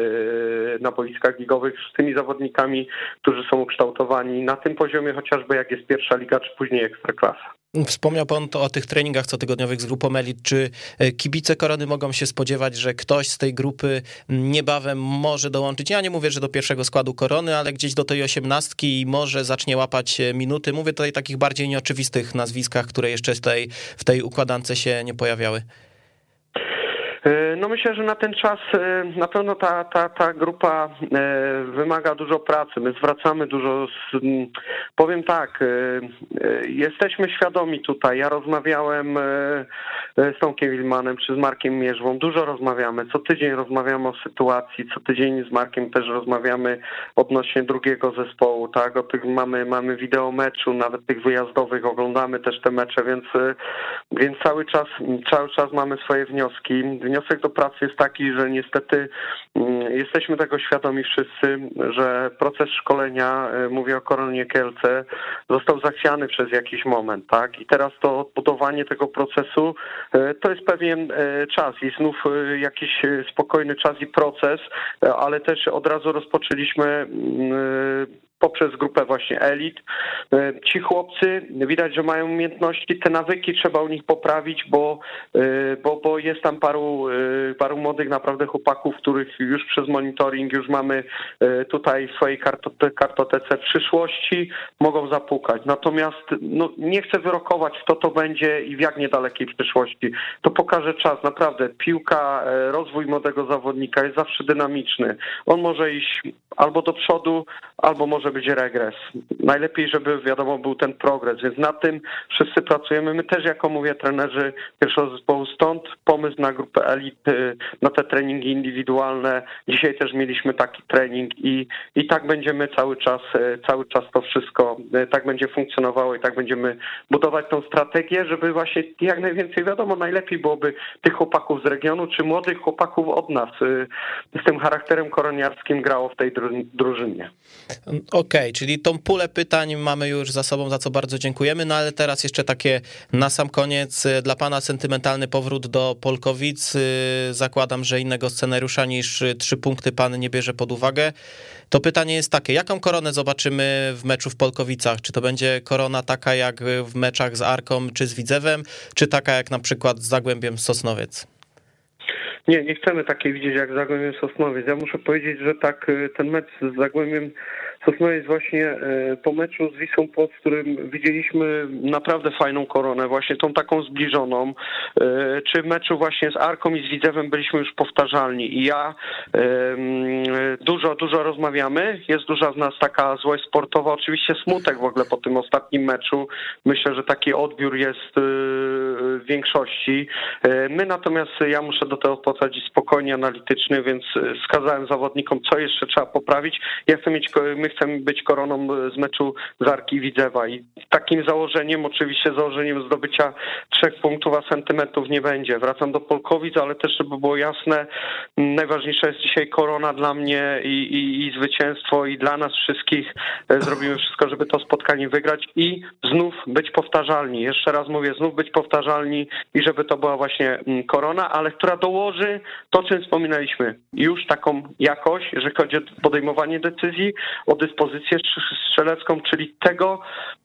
Speaker 5: na boiskach ligowych z tymi zawodnikami, którzy są ukształtowani na tym poziomie chociażby jak jest pierwsza liga, czy później ekstraklasa.
Speaker 2: Wspomniał pan to o tych treningach cotygodniowych z grupą Elit. Czy e, kibice Korony mogą się spodziewać, że ktoś z tej grupy niebawem może dołączyć? Ja nie mówię, że do pierwszego składu Korony, ale gdzieś do tej osiemnastki i może zacznie łapać e, minuty. Mówię tutaj o takich bardziej nieoczywistych nazwiskach, które jeszcze w tej, w tej układance się nie pojawiały.
Speaker 5: E, no myślę, że na ten czas e, na pewno ta, ta, ta grupa e, wymaga dużo pracy. My zwracamy dużo, z, powiem tak, jesteśmy świadomi tutaj. Ja rozmawiałem z Tomkiem Wilmanem czy z Markiem Mierzwą. Dużo rozmawiamy. Co tydzień rozmawiamy o sytuacji. Co tydzień z Markiem też rozmawiamy odnośnie drugiego zespołu. Tak, o tych mamy, mamy wideo meczu, nawet tych wyjazdowych. Oglądamy też te mecze, więc, więc cały czas, cały czas mamy swoje wnioski wniosek do pracy jest taki, że niestety mm, jesteśmy tego świadomi wszyscy, że proces szkolenia, e, mówię o Koronie Kielce, został zachwiany przez jakiś moment, tak? I teraz to odbudowanie tego procesu e, to jest pewien e, czas i znów jakiś spokojny czas i proces, ale też od razu rozpoczęliśmy mm, poprzez grupę właśnie elit. E, ci chłopcy widać, że mają umiejętności, te nawyki trzeba u nich poprawić, bo, e, bo, bo jest tam paru, e, paru młodych naprawdę chłopaków, których już przez monitoring już mamy tutaj w swojej kartotece przyszłości, mogą zapukać. Natomiast no, nie chcę wyrokować, kto to będzie i w jak niedalekiej przyszłości. To pokaże czas, naprawdę. Piłka, rozwój młodego zawodnika jest zawsze dynamiczny. On może iść albo do przodu, albo może być regres. Najlepiej, żeby wiadomo był ten progres, więc na tym wszyscy pracujemy. My też, jako mówię, trenerzy pierwszego zespołu, stąd pomysł na grupę elit, y, na te treningi indywidualne. Dzisiaj też mieliśmy taki trening i, i tak będziemy cały czas, y, cały czas to wszystko, y, tak będzie funkcjonowało i tak będziemy budować tą strategię, żeby właśnie jak najwięcej, wiadomo, najlepiej byłoby tych chłopaków z regionu, czy młodych chłopaków od nas z tym charakterem koroniarskim grało w tej drużynie.
Speaker 2: Okej, okay, czyli tą pulę pytań mamy już za sobą, za co bardzo dziękujemy, no ale teraz jeszcze takie na sam koniec y, dla pana sentymentalny powrót do Polkowic. Y, zakładam, że innego scenariusza niż y, trzy punkty pan nie bierze pod uwagę. To pytanie jest takie, jaką koronę zobaczymy w meczu w Polkowicach? Czy to będzie korona taka jak w meczach z Arką czy z Widzewem, czy taka jak na przykład z Zagłębiem Sosnowiec?
Speaker 5: Nie, nie chcemy takiej widzieć jak Zagłębiem Sosnowiec. Ja muszę powiedzieć, że tak ten mecz z Zagłębiem jest właśnie e, po meczu z Wisłą Płoc, w którym widzieliśmy naprawdę fajną koronę, właśnie tą taką zbliżoną, e, czy meczu właśnie z Arką i z Widzewem byliśmy już powtarzalni? I ja dużo, dużo rozmawiamy, jest duża z nas taka złość sportowa, oczywiście smutek w ogóle po tym ostatnim meczu, myślę, że taki odbiór jest e, w większości. My natomiast, ja muszę do tego podchodzić spokojnie, analitycznie, więc wskazałem zawodnikom, co jeszcze trzeba poprawić. Ja chcę mieć, my chcemy być koroną z meczu z Arki Widzewa i takim założeniem, oczywiście założeniem zdobycia trzech punktów, a sentymentów nie będzie. Wracam do Polkowic, ale też, żeby było jasne, najważniejsza jest dzisiaj korona dla mnie i, i, i zwycięstwo i dla nas wszystkich. E, zrobimy wszystko, żeby to spotkanie wygrać i znów być powtarzalni. Jeszcze raz mówię, znów być powtarzalni i żeby to była właśnie korona, ale która dołoży to, czym wspominaliśmy, już taką jakość, jeżeli chodzi o podejmowanie decyzji, o dyspozycję strzelecką, czyli tego,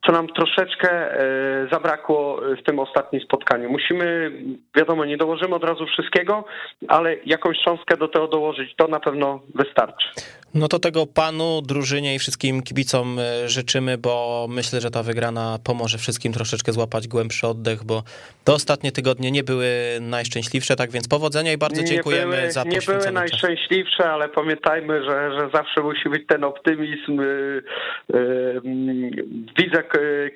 Speaker 5: co nam troszeczkę e, zabrakło w tym ostatnim spotkaniu. Musimy, wiadomo, nie dołożymy od razu wszystkiego, ale jakąś cząstkę do tego dołożyć, to na pewno wystarczy.
Speaker 2: No to tego panu, drużynie i wszystkim kibicom e, życzymy, bo myślę, że ta wygrana pomoże wszystkim troszeczkę złapać głębszy oddech, bo te ostatnie tygodnie nie były najszczęśliwsze, tak więc powodzenia i bardzo dziękujemy
Speaker 5: były,
Speaker 2: za
Speaker 5: Nie były najszczęśliwsze, ale pamiętajmy, że, że zawsze musi być ten optymizm. E, e, widzę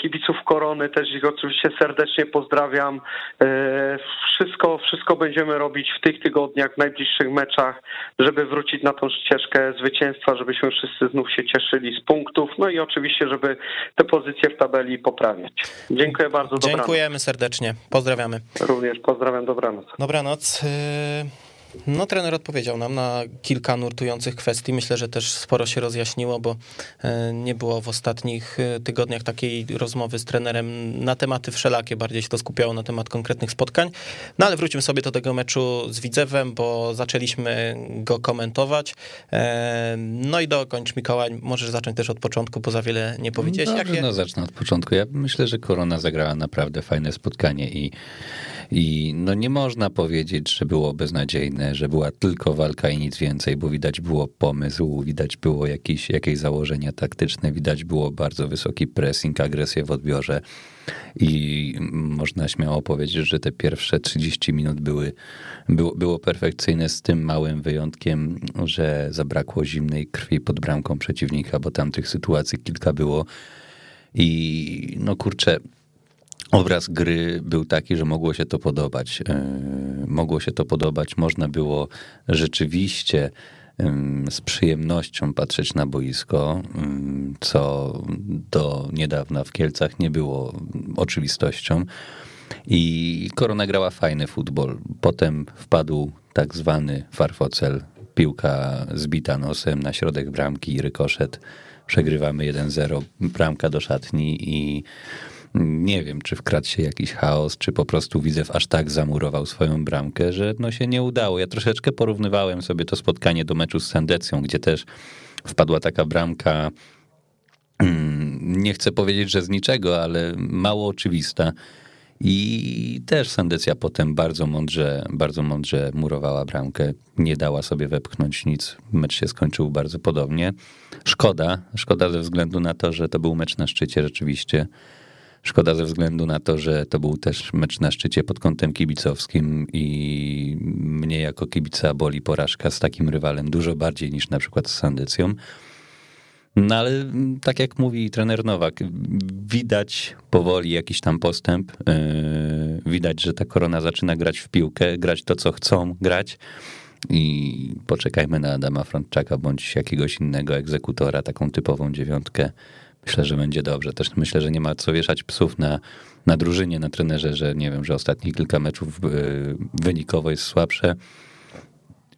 Speaker 5: kibiców Korony, też ich oczywiście serdecznie pozdrawiam. Wszystko, wszystko będziemy robić w tych tygodniach, w najbliższych meczach, żeby wrócić na tą ścieżkę zwycięstwa zwycięstwa, żebyśmy wszyscy znów się cieszyli z punktów, no i oczywiście, żeby te pozycje w tabeli poprawiać. Dziękuję bardzo, dobranoc.
Speaker 2: Dziękujemy serdecznie, pozdrawiamy.
Speaker 5: Również pozdrawiam, dobranoc.
Speaker 2: Dobranoc. No, trener odpowiedział nam na kilka nurtujących kwestii. Myślę, że też sporo się rozjaśniło, bo e, nie było w ostatnich e, tygodniach takiej rozmowy z trenerem na tematy wszelakie, bardziej się to skupiało na temat konkretnych spotkań. No ale wróćmy sobie do tego meczu z Widzewem, bo zaczęliśmy go komentować. E, no i dokończ Mikołaj, możesz zacząć też od początku, bo za wiele nie powiedzieć.
Speaker 3: Dobrze, Jakie... no zacznę od początku. Ja myślę, że Korona zagrała naprawdę fajne spotkanie i i no nie można powiedzieć, że było beznadziejne, że była tylko walka i nic więcej, bo widać było pomysł, widać było jakieś, jakieś założenia taktyczne, widać było bardzo wysoki pressing, agresję w odbiorze. I można śmiało powiedzieć, że te pierwsze 30 minut były, było, było perfekcyjne z tym małym wyjątkiem, że zabrakło zimnej krwi pod bramką przeciwnika, bo tam tych sytuacji kilka było. I no kurczę, obraz gry był taki, że mogło się to podobać. E, mogło się to podobać, można było rzeczywiście z przyjemnością patrzeć na boisko, co do niedawna w Kielcach nie było oczywistością. I Korona grała fajny futbol. Potem wpadł tak zwany farfocel, piłka zbita nosem na środek bramki i rykoszet. Przegrywamy 1-0, bramka do szatni i nie wiem, czy wkradł się jakiś chaos, czy po prostu Widzew aż tak zamurował swoją bramkę, że no się nie udało. Ja troszeczkę porównywałem sobie to spotkanie do meczu z Sandecją, gdzie też wpadła taka bramka, mm, nie chcę powiedzieć, że z niczego, ale mało oczywista. I też Sandecja potem bardzo mądrze, bardzo mądrze murowała bramkę, nie dała sobie wepchnąć nic. Mecz się skończył bardzo podobnie. Szkoda, szkoda ze względu na to, że to był mecz na szczycie rzeczywiście Szkoda ze względu na to, że to był też mecz na szczycie pod kątem kibicowskim i mnie jako kibica boli porażka z takim rywalem dużo bardziej niż na przykład z Sandycją. No ale tak jak mówi trener Nowak, widać powoli jakiś tam postęp. Yy, widać, że ta korona zaczyna grać w piłkę, grać to, co chcą grać. I poczekajmy na Adama Frontczaka bądź jakiegoś innego egzekutora, taką typową dziewiątkę myślę, że będzie dobrze. Też myślę, że nie ma co wieszać psów na, na drużynie, na trenerze, że nie wiem, że ostatnich kilka meczów e, wynikowo jest słabsze,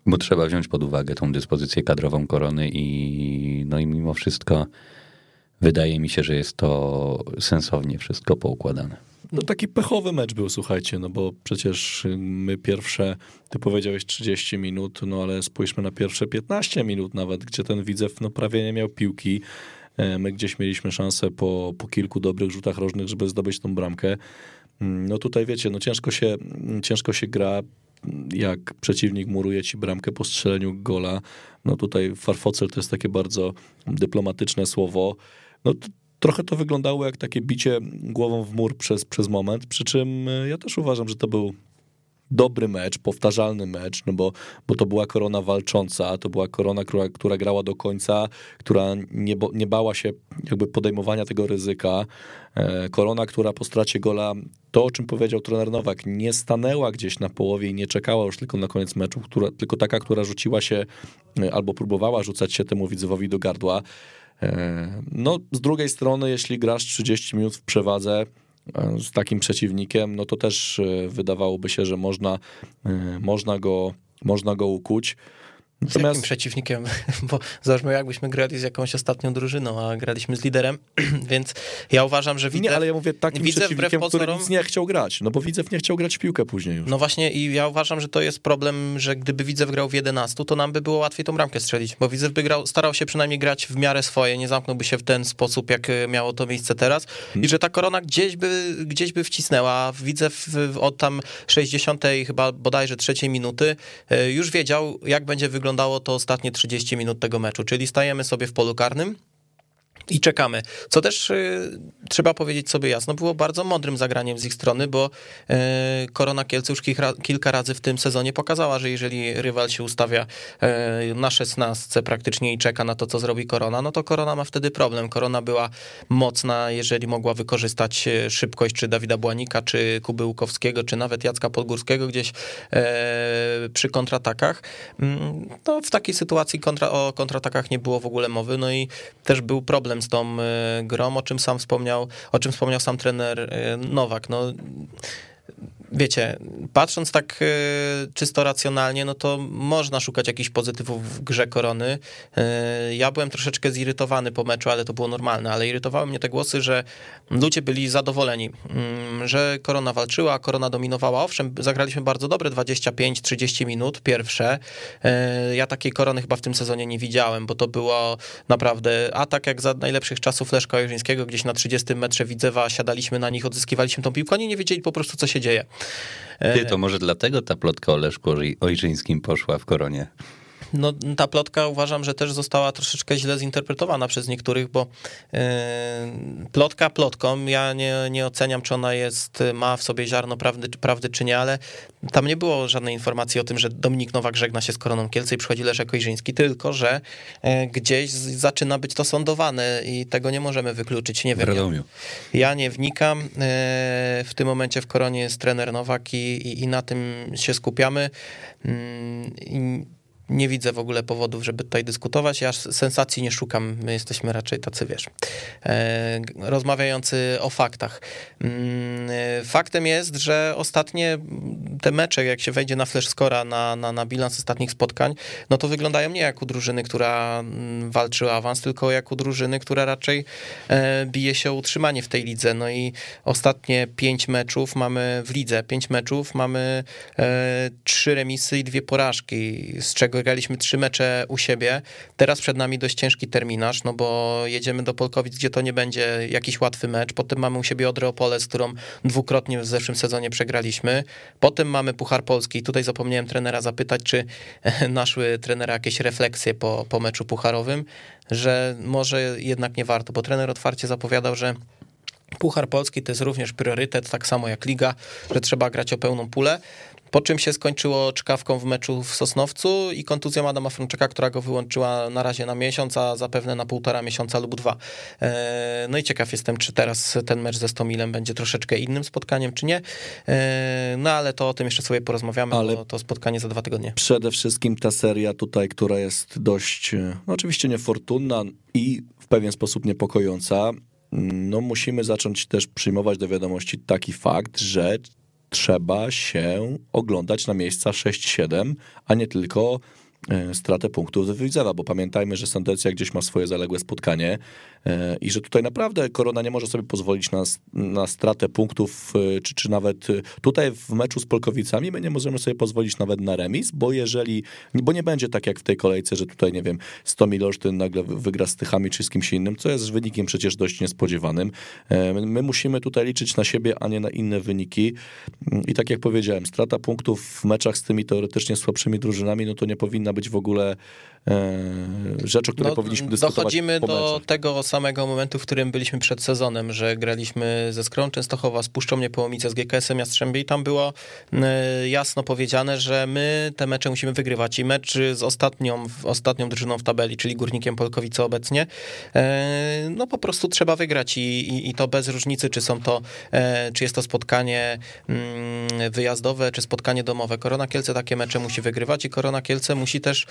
Speaker 3: bo trzeba wziąć pod uwagę tą dyspozycję kadrową korony i no i mimo wszystko wydaje mi się, że jest to sensownie wszystko poukładane.
Speaker 4: No taki pechowy mecz był, słuchajcie, no bo przecież my pierwsze, ty powiedziałeś 30 minut, no ale spójrzmy na pierwsze 15 minut nawet, gdzie ten Widzew no prawie nie miał piłki. E, my gdzieś mieliśmy szansę po, po kilku dobrych rzutach rożnych, żeby zdobyć tą bramkę. Mm, no tutaj wiecie, no ciężko się, ciężko się gra, jak przeciwnik muruje ci bramkę po strzeleniu gola. No tutaj farfocel to jest takie bardzo dyplomatyczne słowo. No trochę to wyglądało jak takie bicie głową w mur przez, przez moment, przy czym e, ja też uważam, że to był dobry mecz, powtarzalny mecz, no bo, bo to była korona walcząca, to była korona, która, która grała do końca, która nie, nie bała się jakby podejmowania tego ryzyka. E, korona, która po stracie gola, to o czym powiedział trener Nowak, nie stanęła gdzieś na połowie i nie czekała już tylko na koniec meczu, która, tylko taka, która rzuciła się e, albo próbowała rzucać się temu widzowi do gardła. E, no, z drugiej strony, jeśli grasz 30 minut w przewadze z takim przeciwnikiem, no to też e, wydawałoby się, że można, można, go, można go ukuć.
Speaker 2: Natomiast... Z jakim przeciwnikiem? Bo zobaczmy, jakbyśmy grali z jakąś ostatnią drużyną, a graliśmy z liderem, więc ja uważam, że widzę.
Speaker 4: Nie, ale ja mówię takim widzę przeciwnikiem, pozorom... który nic nie chciał grać, no bo Widzew nie chciał grać w piłkę później już.
Speaker 2: No właśnie i ja uważam, że to jest problem, że gdyby Widzew grał w 11, to nam by było łatwiej tą bramkę strzelić, bo Widzew by grał, starał się przynajmniej grać w miarę swoje, nie zamknąłby się w ten sposób, jak e, miało to miejsce teraz hmm. i że ta korona gdzieś by, gdzieś by wcisnęła. Widzew od tam 60 chyba bodajże trzeciej minuty e, już wiedział, jak będzie wyglądało to ostatnie 30 minut tego meczu, czyli stajemy sobie w polu karnym, i czekamy. Co też y, trzeba powiedzieć sobie jasno, było bardzo mądrym zagraniem z ich strony, bo y, Korona Kielce już kilka, kilka razy w tym sezonie pokazała, że jeżeli rywal się ustawia y, na szesnastce praktycznie i czeka na to, co zrobi Korona, no to Korona ma wtedy problem. Korona była mocna, jeżeli mogła wykorzystać y, szybkość czy Dawida Błanika, czy Kuby Łukowskiego, czy nawet Jacka Podgórskiego gdzieś y, przy kontratakach. Mm, to w takiej sytuacji kontra, o kontratakach nie było w ogóle mowy, no i też był problem problem z tą e, grą, o czym sam wspomniał, o czym wspomniał sam trener e, Nowak. No, wiecie, patrząc tak e, czysto racjonalnie, no to można szukać jakichś pozytywów w grze Korony. E, ja byłem troszeczkę zirytowany po meczu, ale to było normalne, ale irytowały mnie te głosy, że ludzie byli zadowoleni, mm, że Korona walczyła, Korona dominowała. Owszem, zagraliśmy bardzo dobre 25-30 minut, pierwsze. E, ja takiej Korony chyba w tym sezonie nie widziałem, bo to było naprawdę atak jak za najlepszych czasów Leszka Ojrzyńskiego, gdzieś na 30 metrze Widzewa siadaliśmy na nich, odzyskiwaliśmy tą piłkę, oni nie wiedzieli po prostu, co się dzieje.
Speaker 3: Ty, to może dlatego ta plotka o Leszku Ojrzyńskim poszła w koronie?
Speaker 2: No, ta plotka uważam, że też została troszeczkę źle zinterpretowana przez niektórych, bo yy, plotka plotką, ja nie, nie oceniam, czy ona jest, ma w sobie ziarno prawdy, prawdy, czy nie, ale tam nie było żadnej informacji o tym, że Dominik Nowak żegna się z Koroną Kielce i przychodzi Leszek Ojrzyński, tylko, że yy, gdzieś zaczyna być to sądowane i tego nie możemy wykluczyć, nie wiem. Ja, ja nie wnikam, yy, w tym momencie w Koronie jest trener Nowak i, i, i na tym się skupiamy. Yy, nie widzę w ogóle powodów, żeby tutaj dyskutować. Ja sensacji nie szukam, my jesteśmy raczej tacy, wiesz, e, rozmawiający o faktach. Mm, e, faktem jest, że ostatnie te mecze, jak się wejdzie na flash scora, na, na, na bilans ostatnich spotkań, no to wyglądają nie jak u drużyny, która mm, walczy o awans, tylko jak u drużyny, która raczej e, bije się o utrzymanie w tej lidze. No i ostatnie pięć meczów mamy w lidze, pięć meczów mamy trzy remisy i dwie porażki, z czego graliśmy trzy mecze u siebie. Teraz przed nami dość ciężki terminarz, no bo jedziemy do Polkowic, gdzie to nie będzie jakiś łatwy mecz. Potem mamy u siebie Odrę Opole, z którą dwukrotnie w zeszłym sezonie przegraliśmy. Potem mamy Puchar Polski. Tutaj zapomniałem trenera zapytać, czy naszły trenera jakieś refleksje po, po meczu pucharowym, że może jednak nie warto, bo trener otwarcie zapowiadał, że Puchar Polski to jest również priorytet, tak samo jak Liga, że trzeba grać o pełną pulę. Po czym się skończyło czkawką w meczu w Sosnowcu i kontuzją Adama Frączeka, która go wyłączyła na razie na miesiąc, a zapewne na półtora miesiąca lub dwa. E, no i ciekaw jestem, czy teraz ten mecz ze Stomilem będzie troszeczkę innym spotkaniem, czy nie. E, no ale to o tym jeszcze sobie porozmawiamy, ale bo to spotkanie za dwa tygodnie.
Speaker 4: Przede wszystkim ta seria tutaj, która jest dość, no oczywiście niefortunna i w pewien sposób niepokojąca, no musimy zacząć też przyjmować do wiadomości taki fakt, że trzeba się oglądać na miejsca 6-7, a nie tylko stratę punktów do Widzewa, bo pamiętajmy, że Sandecja gdzieś ma swoje zaległe spotkanie e, i że tutaj naprawdę Korona nie może sobie pozwolić na, na stratę punktów, e, czy, czy nawet tutaj w meczu z Polkowicami my nie możemy sobie pozwolić nawet na remis, bo jeżeli, bo nie będzie tak jak w tej kolejce, że tutaj, nie wiem, 100 Milosztyn nagle wygra z Tychami czy z kimś innym, co jest wynikiem przecież dość niespodziewanym. My musimy tutaj liczyć na siebie, a nie na inne wyniki i tak jak powiedziałem, strata punktów w meczach z tymi teoretycznie słabszymi drużynami, no to nie powinna być w ogóle e, rzecz, o której no, powinniśmy dyskutować
Speaker 2: Dochodzimy do tego samego momentu, w którym byliśmy przed sezonem, że graliśmy ze Skrą Częstochowa, z Puszczą Niepołomice, z GKS-em Jastrzębie i tam było e, jasno powiedziane, że my te mecze musimy wygrywać. I mecz z ostatnią, ostatnią drużyną w tabeli, czyli Górnikiem Polkowice obecnie, e, no po prostu trzeba wygrać. I, i, i to bez różnicy, czy są to, czy jest to spotkanie mm, wyjazdowe, czy spotkanie domowe. Korona Kielce takie mecze musi wygrywać i Korona Kielce musi też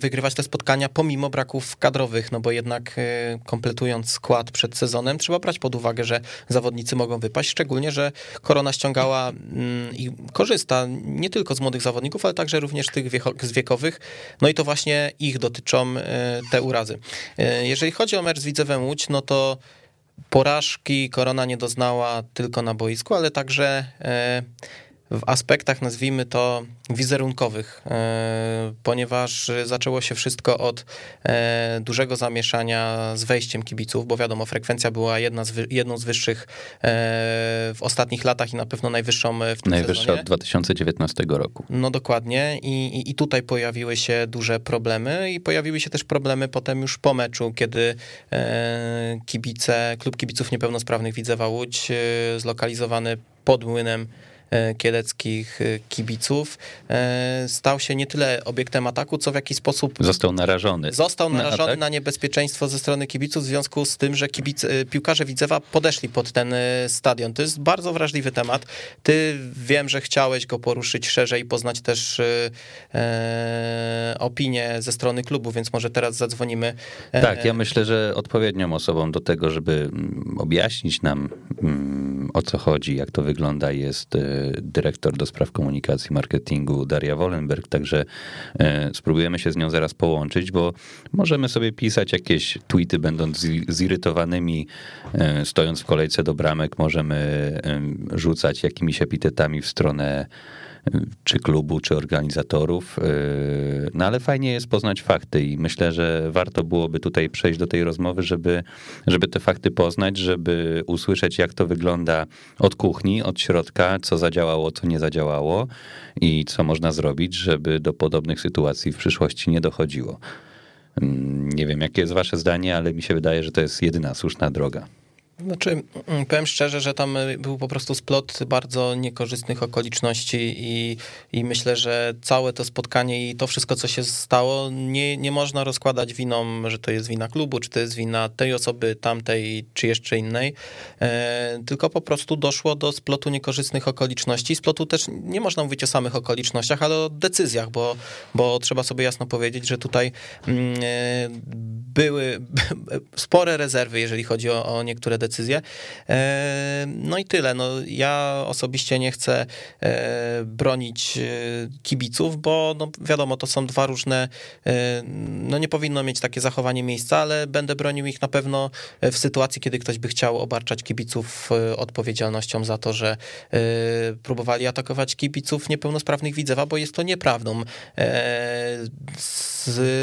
Speaker 2: wygrywać te spotkania pomimo braków kadrowych, no bo jednak e, kompletując skład przed sezonem trzeba brać pod uwagę, że zawodnicy mogą wypaść, szczególnie, że Korona ściągała mm, i korzysta nie tylko z młodych zawodników, ale także również tych z wiekowych, no i to właśnie ich dotyczą e, te urazy. Jeżeli chodzi o mecz z Widzewem Łódź, no to porażki Korona nie doznała tylko na boisku, ale także w aspektach, nazwijmy to, wizerunkowych, e, ponieważ zaczęło się wszystko od e, dużego zamieszania z wejściem kibiców, bo wiadomo, frekwencja była jedna z, jedną z wyższych e, w ostatnich latach i na pewno najwyższą w tym
Speaker 3: Najwyższa
Speaker 2: sezonie.
Speaker 3: od 2019 roku.
Speaker 2: No dokładnie I, i, i tutaj pojawiły się duże problemy i pojawiły się też problemy potem już po meczu, kiedy kibice, klub kibiców niepełnosprawnych Widzewa Łódź zlokalizowany pod młynem kieleckich e, kibiców, e, stał się nie tyle obiektem ataku, co w jakiś sposób...
Speaker 3: Został narażony.
Speaker 2: Został narażony na, na niebezpieczeństwo ze strony kibiców w związku z tym, że kibice, piłkarze Widzewa podeszli pod ten stadion. To jest bardzo wrażliwy temat. Ty wiem, że chciałeś go poruszyć szerzej i poznać też e, opinię ze strony klubu, więc może teraz zadzwonimy.
Speaker 3: Tak, ja myślę, że odpowiednią osobą do tego, żeby mm, objaśnić nam mm, o co chodzi, jak to wygląda jest dyrektor do spraw komunikacji, marketingu Daria Wollenberg, także e, spróbujemy się z nią zaraz połączyć, bo możemy sobie pisać jakieś tweety, będąc zirytowanymi, e, stojąc w kolejce do bramek, możemy rzucać jakimiś epitetami w stronę czy klubu, czy organizatorów. Yy, no ale fajnie jest poznać fakty i myślę, że warto byłoby tutaj przejść do tej rozmowy, żeby, żeby te fakty poznać, żeby usłyszeć, jak to wygląda od kuchni, od środka, co zadziałało, co nie zadziałało i co można zrobić, żeby do podobnych sytuacji w przyszłości nie dochodziło. Mm, nie wiem, jakie jest wasze zdanie, ale mi się wydaje, że to jest jedyna słuszna droga.
Speaker 2: Znaczy, mm, powiem szczerze, że tam y, był po prostu splot bardzo niekorzystnych okoliczności i, i myślę, że całe to spotkanie i to wszystko, co się stało, nie, nie można rozkładać winą, że to jest wina klubu, czy to jest wina tej osoby, tamtej, czy jeszcze innej, e, tylko po prostu doszło do splotu niekorzystnych okoliczności. Splotu też nie można mówić o samych okolicznościach, ale o decyzjach, bo, bo trzeba sobie jasno powiedzieć, że tutaj mm, e, były spore rezerwy, jeżeli chodzi o, o niektóre decyzje. E, no i tyle. No, ja osobiście nie chcę e, bronić e, kibiców, bo no, wiadomo, to są dwa różne, no nie powinno mieć takie zachowanie miejsca, ale będę bronił ich na pewno w sytuacji, kiedy ktoś by chciał obarczać kibiców odpowiedzialnością za to, że próbowali atakować kibiców niepełnosprawnych Widzewa, bo jest to nieprawdą.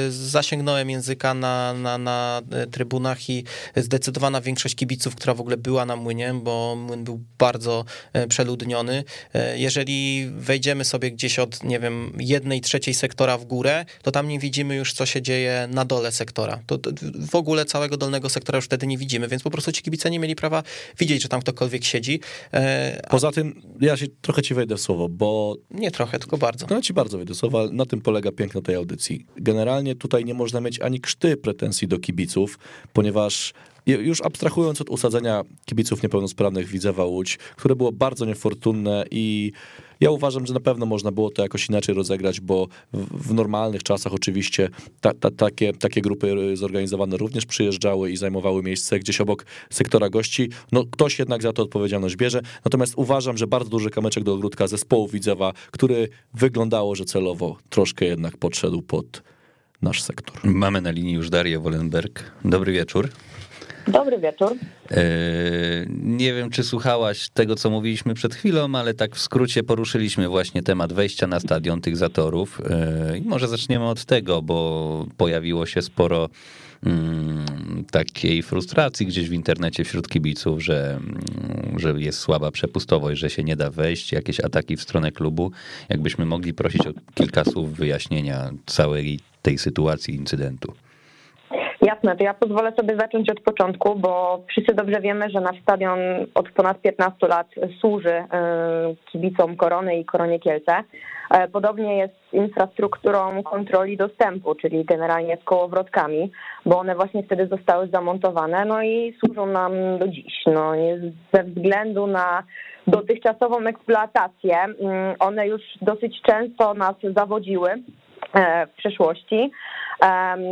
Speaker 2: Zasięgnąłem języka na, na, na trybunach i zdecydowana większość kibiców, która w ogóle była na młynie, bo młyn był bardzo e, przeludniony. E, jeżeli wejdziemy sobie gdzieś od, nie wiem, jednej trzeciej sektora w górę, to tam nie widzimy już, co się dzieje na dole sektora. To, to w ogóle całego dolnego sektora już wtedy nie widzimy, więc po prostu ci kibice nie mieli prawa widzieć, że tam ktokolwiek siedzi.
Speaker 4: E, Poza tym, ja się trochę ci wejdę w słowo, bo...
Speaker 2: Nie trochę, tylko bardzo.
Speaker 4: No ci bardzo wejdę w słowo, ale na tym polega piękno tej audycji. Generalnie tutaj nie można mieć ani krzty pretensji do kibiców, ponieważ już abstrahując od usadzenia kibiców niepełnosprawnych Widzewa Łódź, które było bardzo niefortunne i Ja uważam, że na pewno można było to jakoś inaczej rozegrać, bo w, normalnych czasach oczywiście ta, ta, takie, takie grupy zorganizowane również przyjeżdżały i zajmowały miejsce gdzieś obok sektora gości. No ktoś jednak za to odpowiedzialność bierze. Natomiast uważam, że bardzo duży kamyczek do ogródka zespołu Widzewa, który wyglądało, że celowo troszkę jednak podszedł pod nasz sektor.
Speaker 3: Mamy na linii już Darię Wolenberg. Dobry wieczór.
Speaker 6: Dobry wieczór.
Speaker 3: E, nie wiem, czy słuchałaś tego, co mówiliśmy przed chwilą, ale tak w skrócie poruszyliśmy właśnie temat wejścia na stadion tych zatorów. E, I może zaczniemy od tego, bo pojawiło się sporo mm, takiej frustracji gdzieś w internecie wśród kibiców, że, mm, że jest słaba przepustowość, że się nie da wejść, jakieś ataki w stronę klubu. Jakbyśmy mogli prosić o kilka słów wyjaśnienia całej tej sytuacji, incydentu.
Speaker 6: Jasne, to ja pozwolę sobie zacząć od początku, bo wszyscy dobrze wiemy, że nasz stadion od ponad 15 lat służy e, kibicom Korony i Koronie Kielce. E, podobnie jest z infrastrukturą kontroli dostępu, czyli generalnie z kołowrotkami, bo one właśnie wtedy zostały zamontowane, no i służą nam do dziś. No, ze względu na dotychczasową eksploatację, mm, one już dosyć często nas zawodziły e, w przeszłości.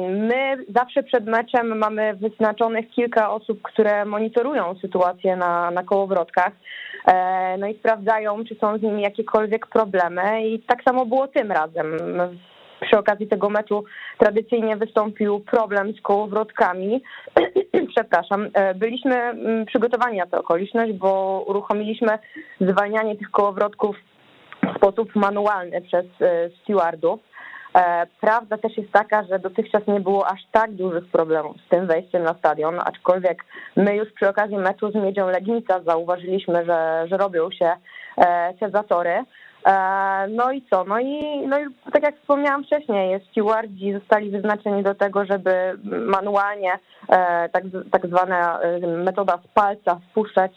Speaker 6: My zawsze przed meczem mamy wyznaczonych kilka osób, które monitorują sytuację na, na kołowrotkach. E, no i sprawdzają, czy są z nimi jakiekolwiek problemy. I tak samo było tym razem. Przy okazji tego meczu tradycyjnie wystąpił problem z kołowrotkami. Przepraszam. E, byliśmy mm, przygotowani na tę okoliczność, bo uruchomiliśmy zwalnianie tych kołowrotków w sposób manualny przez e, stewardów. E, prawda też jest taka, że dotychczas nie było aż tak dużych problemów z tym wejściem na stadion, aczkolwiek my już przy okazji meczu z Miedzią Legnica zauważyliśmy, że, że robią się e, te zatory. E, no i co? No i, no i tak jak wspomniałam wcześniej, stewardzi zostali wyznaczeni do tego, żeby manualnie tak, tak zwana metoda z palca wpuszczać,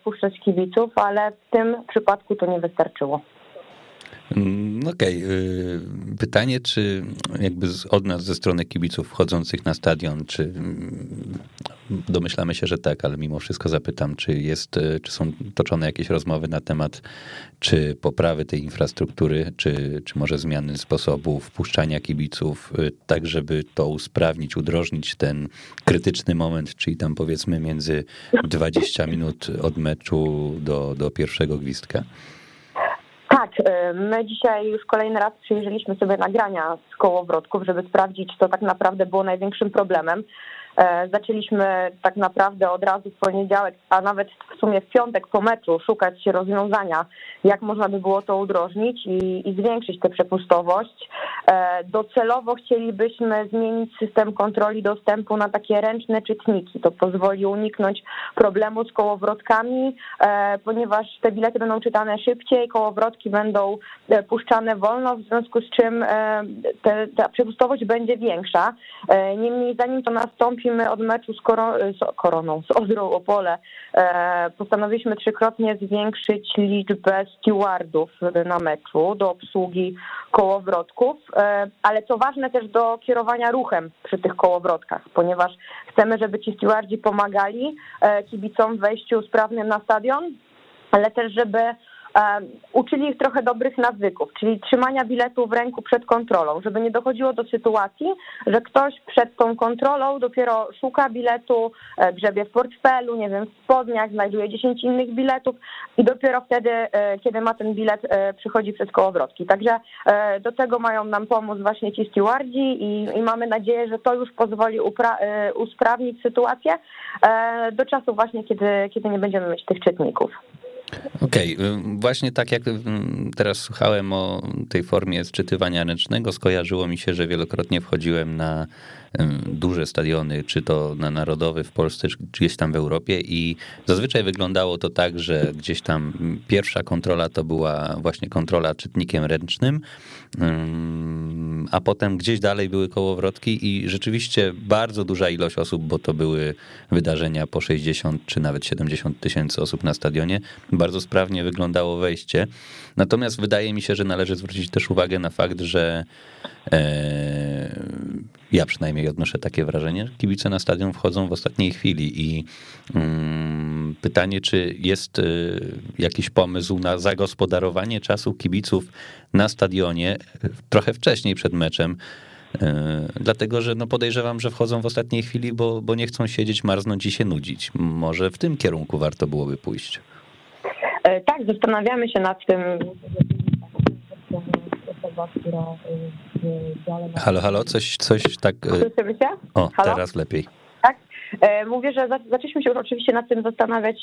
Speaker 6: wpuszczać kibiców, ale w tym przypadku to nie wystarczyło.
Speaker 3: Mm, okej. Okay. Pytanie, czy jakby od nas ze strony kibiców wchodzących na stadion, czy mm, domyślamy się, że tak, ale mimo wszystko zapytam, czy jest, y, czy są toczone jakieś rozmowy na temat, czy poprawy tej infrastruktury, czy, czy może zmiany sposobu wpuszczania kibiców, y, tak żeby to usprawnić, udrożnić ten krytyczny moment, czyli tam powiedzmy między 20 minut od meczu do, do pierwszego gwizdka?
Speaker 6: Tak, y, my dzisiaj już kolejny raz przyjrzeliśmy sobie nagrania z kołowrotków, żeby sprawdzić, co tak naprawdę było największym problemem. E, zaczęliśmy tak naprawdę od razu w poniedziałek, a nawet w sumie w piątek po meczu szukać rozwiązania, jak można by było to udrożnić i, i zwiększyć tę przepustowość. E, docelowo chcielibyśmy zmienić system kontroli dostępu na takie ręczne czytniki. To pozwoli uniknąć problemu z kołowrotkami, e, ponieważ te bilety będą czytane szybciej, kołowrotki będą puszczane wolno, w związku z czym ta przepustowość będzie większa. Niemniej zanim to nastąpi, od meczu z, z Koroną, z Odrą Opole, e, postanowiliśmy trzykrotnie zwiększyć liczbę stewardów na meczu do obsługi kołowrotków, e, ale co ważne też do kierowania ruchem przy tych kołowrotkach, ponieważ chcemy, żeby ci stewardzi pomagali e, kibicom w wejściu sprawnym na stadion, ale też żeby uczyli ich trochę dobrych nawyków, czyli trzymania biletu w ręku przed kontrolą, żeby nie dochodziło do sytuacji, że ktoś przed tą kontrolą dopiero szuka biletu, e, grzebie w portfelu, nie wiem, w spodniach, znajduje 10 innych biletów i dopiero wtedy, e, kiedy ma ten bilet, e, przychodzi przez kołowrotki. Także do tego mają nam pomóc właśnie ci stewardzi i, i mamy nadzieję, że to już pozwoli usprawnić sytuację do czasu właśnie, kiedy, kiedy nie będziemy mieć tych czytników.
Speaker 3: Okej, okay. właśnie tak jak teraz słuchałem o tej formie sczytywania ręcznego, skojarzyło mi się, że wielokrotnie wchodziłem na duże stadiony, czy to na narodowy w Polsce, czy gdzieś tam w Europie i zazwyczaj wyglądało to tak, że gdzieś tam pierwsza kontrola to była właśnie kontrola czytnikiem ręcznym, a potem gdzieś dalej były kołowrotki i rzeczywiście bardzo duża ilość osób, bo to były wydarzenia po 60 czy nawet 70 tysięcy osób na stadionie, bardzo sprawnie wyglądało wejście. Natomiast wydaje mi się, że należy zwrócić też uwagę na fakt, że e, ja przynajmniej odnoszę takie wrażenie, że kibice na stadion wchodzą w ostatniej chwili i mm, pytanie, czy jest jakiś pomysł na zagospodarowanie czasu kibiców na stadionie trochę wcześniej przed meczem, dlatego że no podejrzewam, że wchodzą w ostatniej chwili, bo, bo nie chcą siedzieć, marznąć i się nudzić. Może w tym kierunku warto byłoby pójść.
Speaker 6: Tak, zastanawiamy się nad tym. Osoba, która
Speaker 3: Halo, halo, coś, coś tak.
Speaker 6: Słyszymy się?
Speaker 3: O, halo? teraz lepiej.
Speaker 6: Tak. Mówię, że zaczęliśmy się oczywiście nad tym zastanawiać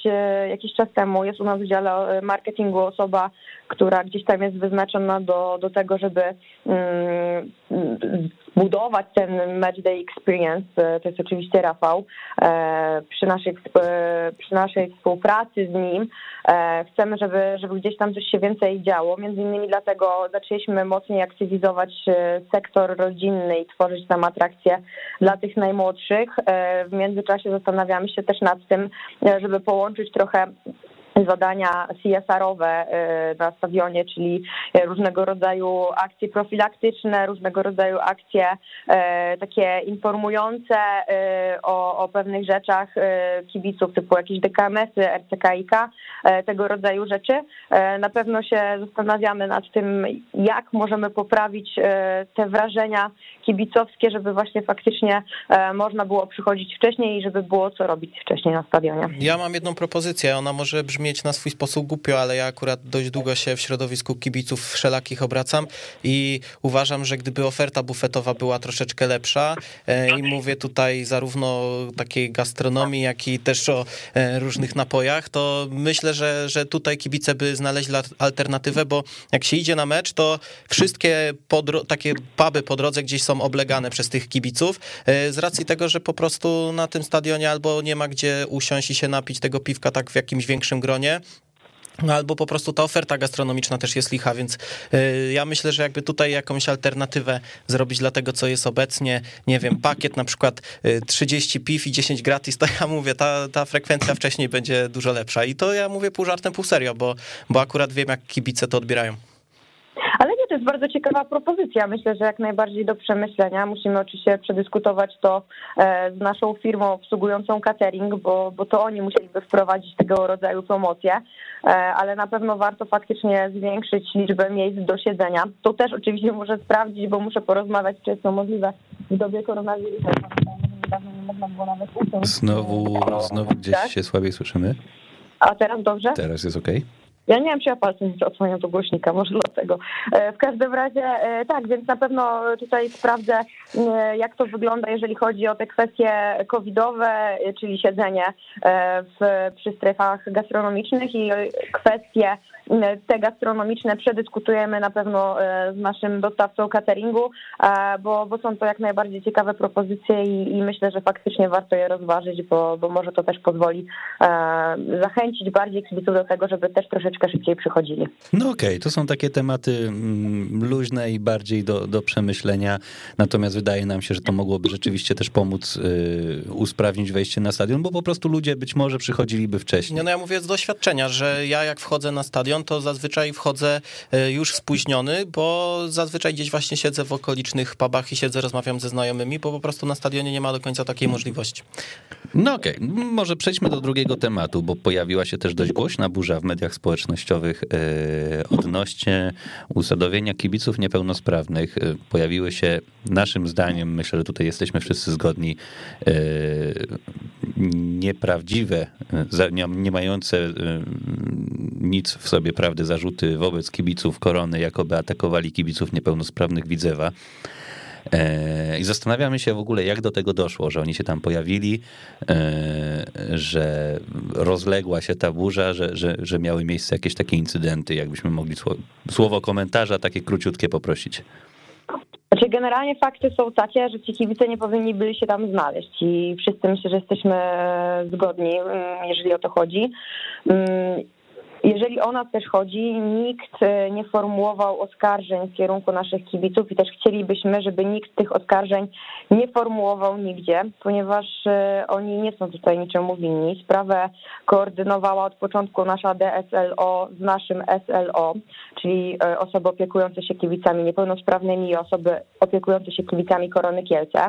Speaker 6: jakiś czas temu. Jest u nas w dziale marketingu osoba, która gdzieś tam jest wyznaczona do, do tego, żeby mm, budować ten match day experience, e, to jest oczywiście Rafał. E, przy naszej, przy naszej współpracy z nim e, chcemy, żeby, żeby gdzieś tam coś się więcej działo. Między innymi dlatego zaczęliśmy mocniej aktywizować sektor rodzinny i tworzyć tam atrakcje dla tych najmłodszych. W międzyczasie zastanawiamy się też nad tym, żeby połączyć trochę zadania CSR-owe y, na stadionie, czyli różnego rodzaju akcje profilaktyczne, różnego rodzaju akcje y, takie informujące y, o, o pewnych rzeczach kibiców, typu jakieś DKMS-y, RCKiK, tego rodzaju rzeczy. Na pewno się zastanawiamy nad tym, jak możemy poprawić te wrażenia kibicowskie, żeby właśnie faktycznie można było przychodzić wcześniej i żeby było co robić wcześniej na stadionie.
Speaker 2: Ja mam jedną propozycję, ona może brzmieć brzmieć na swój sposób głupio, ale ja akurat dość długo się w środowisku kibiców wszelakich obracam i uważam, że gdyby oferta bufetowa była troszeczkę lepsza e, i mówię tutaj zarówno o takiej gastronomii, jak i też o e, różnych napojach, to myślę, że, że tutaj kibice by znaleźli alternatywę, bo jak się idzie na mecz, to wszystkie takie puby po drodze gdzieś są oblegane przez tych kibiców e, z racji tego, że po prostu na tym stadionie albo nie ma gdzie usiąść i się napić tego piwka tak w jakimś większym gronie, No albo po prostu ta oferta gastronomiczna też jest licha, więc y, ja myślę, że jakby tutaj jakąś alternatywę zrobić dla tego, co jest obecnie, nie wiem, pakiet na przykład 30 y, piw i 10 gratis, to ja mówię, ta, ta frekwencja wcześniej będzie dużo lepsza. I to ja mówię pół żartem, pół serio, bo, bo akurat wiem, jak kibice to odbierają.
Speaker 6: Ale to jest bardzo ciekawa propozycja. Myślę, że jak najbardziej do przemyślenia. Musimy oczywiście przedyskutować to e, z naszą firmą obsługującą catering, bo, bo to oni musieliby wprowadzić tego rodzaju promocje, e, ale na pewno warto faktycznie zwiększyć liczbę miejsc do siedzenia. To też oczywiście muszę sprawdzić, bo muszę porozmawiać, czy jest to możliwe w dobie koronawirusa.
Speaker 3: Znowu, znowu gdzieś tak? się słabiej słyszymy.
Speaker 6: A teraz dobrze?
Speaker 3: Teraz jest okej. Okay.
Speaker 6: Ja nie wiem, czy ja palcem nie odsłaniam do głośnika, może dlatego. E, w każdym razie e, tak, więc na pewno tutaj sprawdzę, e, jak to wygląda, jeżeli chodzi o te kwestie covidowe, czyli siedzenie w, przy strefach gastronomicznych i kwestie te gastronomiczne przedyskutujemy na pewno z naszym dostawcą cateringu, bo, bo są to jak najbardziej ciekawe propozycje i, i myślę, że faktycznie warto je rozważyć, bo, bo może to też pozwoli zachęcić bardziej kibiców do tego, żeby też troszeczkę szybciej przychodzili.
Speaker 3: No okej, okay. to są takie tematy mm, luźne i bardziej do, do przemyślenia, natomiast wydaje nam się, że to mogłoby rzeczywiście też pomóc usprawnić wejście na stadion, bo po prostu ludzie być może przychodziliby wcześniej.
Speaker 2: No, no ja mówię z doświadczenia, że ja jak wchodzę na stadion, to zazwyczaj wchodzę e, już spóźniony, bo zazwyczaj gdzieś właśnie siedzę w okolicznych pubach i siedzę, rozmawiam ze znajomymi, bo po prostu na stadionie nie ma do końca takiej możliwości.
Speaker 3: No okej, okay. może przejdźmy do drugiego tematu, bo pojawiła się też dość głośna burza w mediach społecznościowych e, odnośnie usadowienia kibiców niepełnosprawnych. E, pojawiły się, naszym zdaniem, myślę, że tutaj jesteśmy wszyscy zgodni, nieprawdziwe, nie mające nic w sobie prawdy zarzuty wobec kibiców korony, jakoby atakowali kibiców niepełnosprawnych Widzewa. E, I zastanawiamy się w ogóle, jak do tego doszło, że oni się tam pojawili, e, że rozległa się ta burza, że, że, że miały miejsce jakieś takie incydenty. Jakbyśmy mogli słowo komentarza takie króciutkie poprosić.
Speaker 6: Znaczy generalnie fakty są takie, że ci kibice nie powinni byli się tam znaleźć i wszyscy myślę, że jesteśmy zgodni, mm, jeżeli o to chodzi. Jeżeli o nas też chodzi, nikt e, nie formułował oskarżeń w kierunku naszych kibiców i też chcielibyśmy, żeby nikt tych oskarżeń nie formułował nigdzie, ponieważ e, oni nie są tutaj niczemu winni. Sprawę koordynowała od początku nasza DSLO z naszym SLO, czyli e, osoby opiekujące się kibicami niepełnosprawnymi i osoby opiekujące się kibicami Korony Kielce.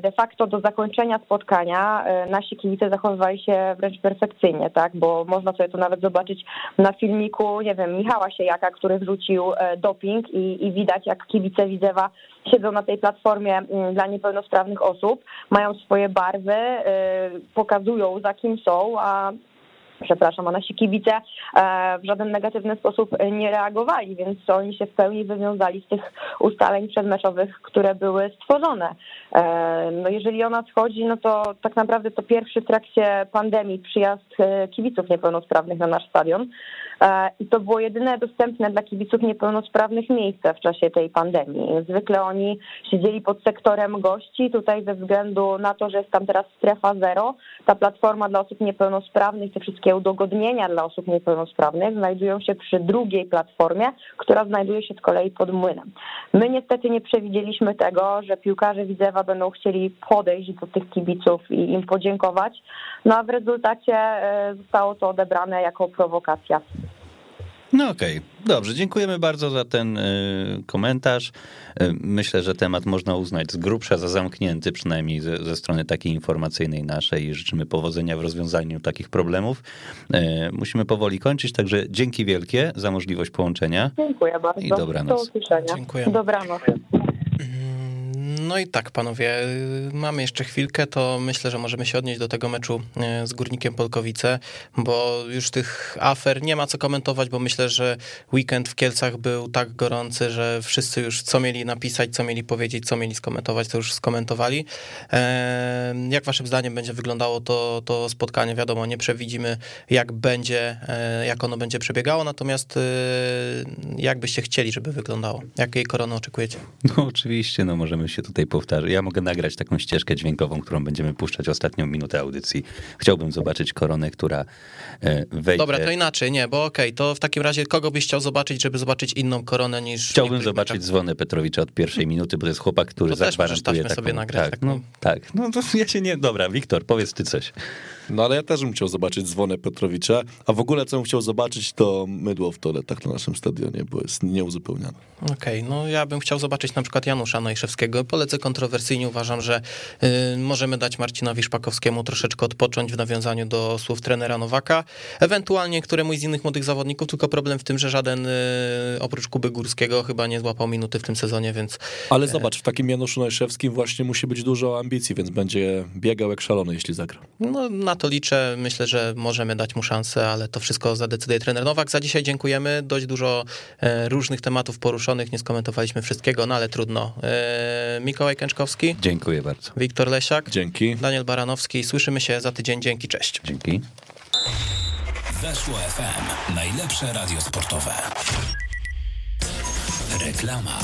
Speaker 6: De facto do zakończenia spotkania nasi kibice zachowywali się wręcz perfekcyjnie, tak, bo można sobie to nawet zobaczyć na filmiku, nie wiem, Michała Siejaka, który wrzucił e, doping i, i widać, jak kibice Widzewa siedzą na tej platformie mm, dla niepełnosprawnych osób, mają swoje barwy, e, pokazują za kim są, a przepraszam, a nasi kibice e, w żaden negatywny sposób nie reagowali, więc oni się w pełni wywiązali z tych ustaleń przedmeczowych, które były stworzone. E, no jeżeli o nas chodzi, no to tak naprawdę to pierwszy w trakcie pandemii przyjazd e, kibiców niepełnosprawnych na nasz stadion. E, I to było jedyne dostępne dla kibiców niepełnosprawnych miejsce w czasie tej pandemii. Zwykle oni siedzieli pod sektorem gości. Tutaj ze względu na to, że jest tam teraz strefa zero, ta platforma dla osób niepełnosprawnych, te wszystkie udogodnienia dla osób niepełnosprawnych znajdują się przy drugiej platformie, która znajduje się z kolei pod młynem. My niestety nie przewidzieliśmy tego, że piłkarze Widzewa będą chcieli podejść do tych kibiców i im podziękować, no a w rezultacie e, zostało to odebrane jako prowokacja.
Speaker 3: No okej, okay. dobrze, dziękujemy bardzo za ten y, komentarz. Y, myślę, że temat można uznać z grubsza za zamknięty, przynajmniej ze, ze, strony takiej informacyjnej naszej i życzymy powodzenia w rozwiązaniu takich problemów. Y, musimy powoli kończyć, także dzięki wielkie za możliwość połączenia.
Speaker 6: Dziękuję bardzo.
Speaker 3: I dobranoc.
Speaker 6: Do usłyszenia.
Speaker 2: Dziękuję.
Speaker 6: Dobranoc.
Speaker 2: No i tak, panowie, mamy jeszcze chwilkę, to myślę, że możemy się odnieść do tego meczu e, z Górnikiem Polkowice, bo już tych afer nie ma co komentować, bo myślę, że weekend w Kielcach był tak gorący, że wszyscy już co mieli napisać, co mieli powiedzieć, co mieli skomentować, to już skomentowali. E, jak waszym zdaniem będzie wyglądało to, to spotkanie? Wiadomo, nie przewidzimy, jak będzie, e, jak ono będzie przebiegało, natomiast jak byście chcieli, żeby wyglądało? Jakiej korony oczekujecie?
Speaker 3: No oczywiście, no możemy się tutaj powtarzać. Ja mogę nagrać taką ścieżkę dźwiękową, którą będziemy puszczać ostatnią minutę audycji. Chciałbym zobaczyć koronę, która e, wejdzie.
Speaker 2: Dobra, to inaczej, nie, bo okej, okay, to w takim razie kogo byś chciał zobaczyć, żeby zobaczyć inną koronę niż...
Speaker 3: Chciałbym zobaczyć meczach? dzwonę Petrowicza od pierwszej minuty, bo to jest chłopak, który
Speaker 2: to
Speaker 3: zagwarantuje
Speaker 2: taką... sobie nagrać.
Speaker 3: Tak, no, tak, no to ja się nie... Dobra, Wiktor, powiedz ty coś.
Speaker 4: No ale ja też bym chciał zobaczyć dzwonę Petrowicza, a w ogóle co bym chciał zobaczyć to mydło w toaletach na naszym stadionie, bo jest nieuzupełnione.
Speaker 2: Okej, okay, no ja bym chciał zobaczyć na przykład Janusza Najszewskiego. Polecę kontrowersyjnie, uważam, że y, możemy dać Marcinowi Szpakowskiemu troszeczkę odpocząć w nawiązaniu do słów trenera Nowaka, ewentualnie któremuś z innych młodych zawodników, tylko problem w tym, że żaden y, oprócz Kuby Górskiego chyba nie złapał minuty w tym sezonie, więc...
Speaker 4: Ale zobacz, w takim Januszu Najszewskim właśnie musi być dużo ambicji, więc będzie biegał jak szalony, jeśli zagra.
Speaker 2: No na to liczę. Myślę, że możemy dać mu szansę, ale to wszystko zadecyduje trener Nowak. Za dzisiaj dziękujemy. Dość dużo e, różnych tematów poruszonych. Nie skomentowaliśmy wszystkiego, no ale trudno. Mikołaj Kęczkowski.
Speaker 3: Dziękuję bardzo.
Speaker 2: Wiktor Lesiak.
Speaker 4: Dzięki.
Speaker 2: Daniel Baranowski. Słyszymy się za tydzień. Dzięki, cześć.
Speaker 3: Dzięki.
Speaker 7: Weszło FM. Najlepsze radio sportowe. Reklama.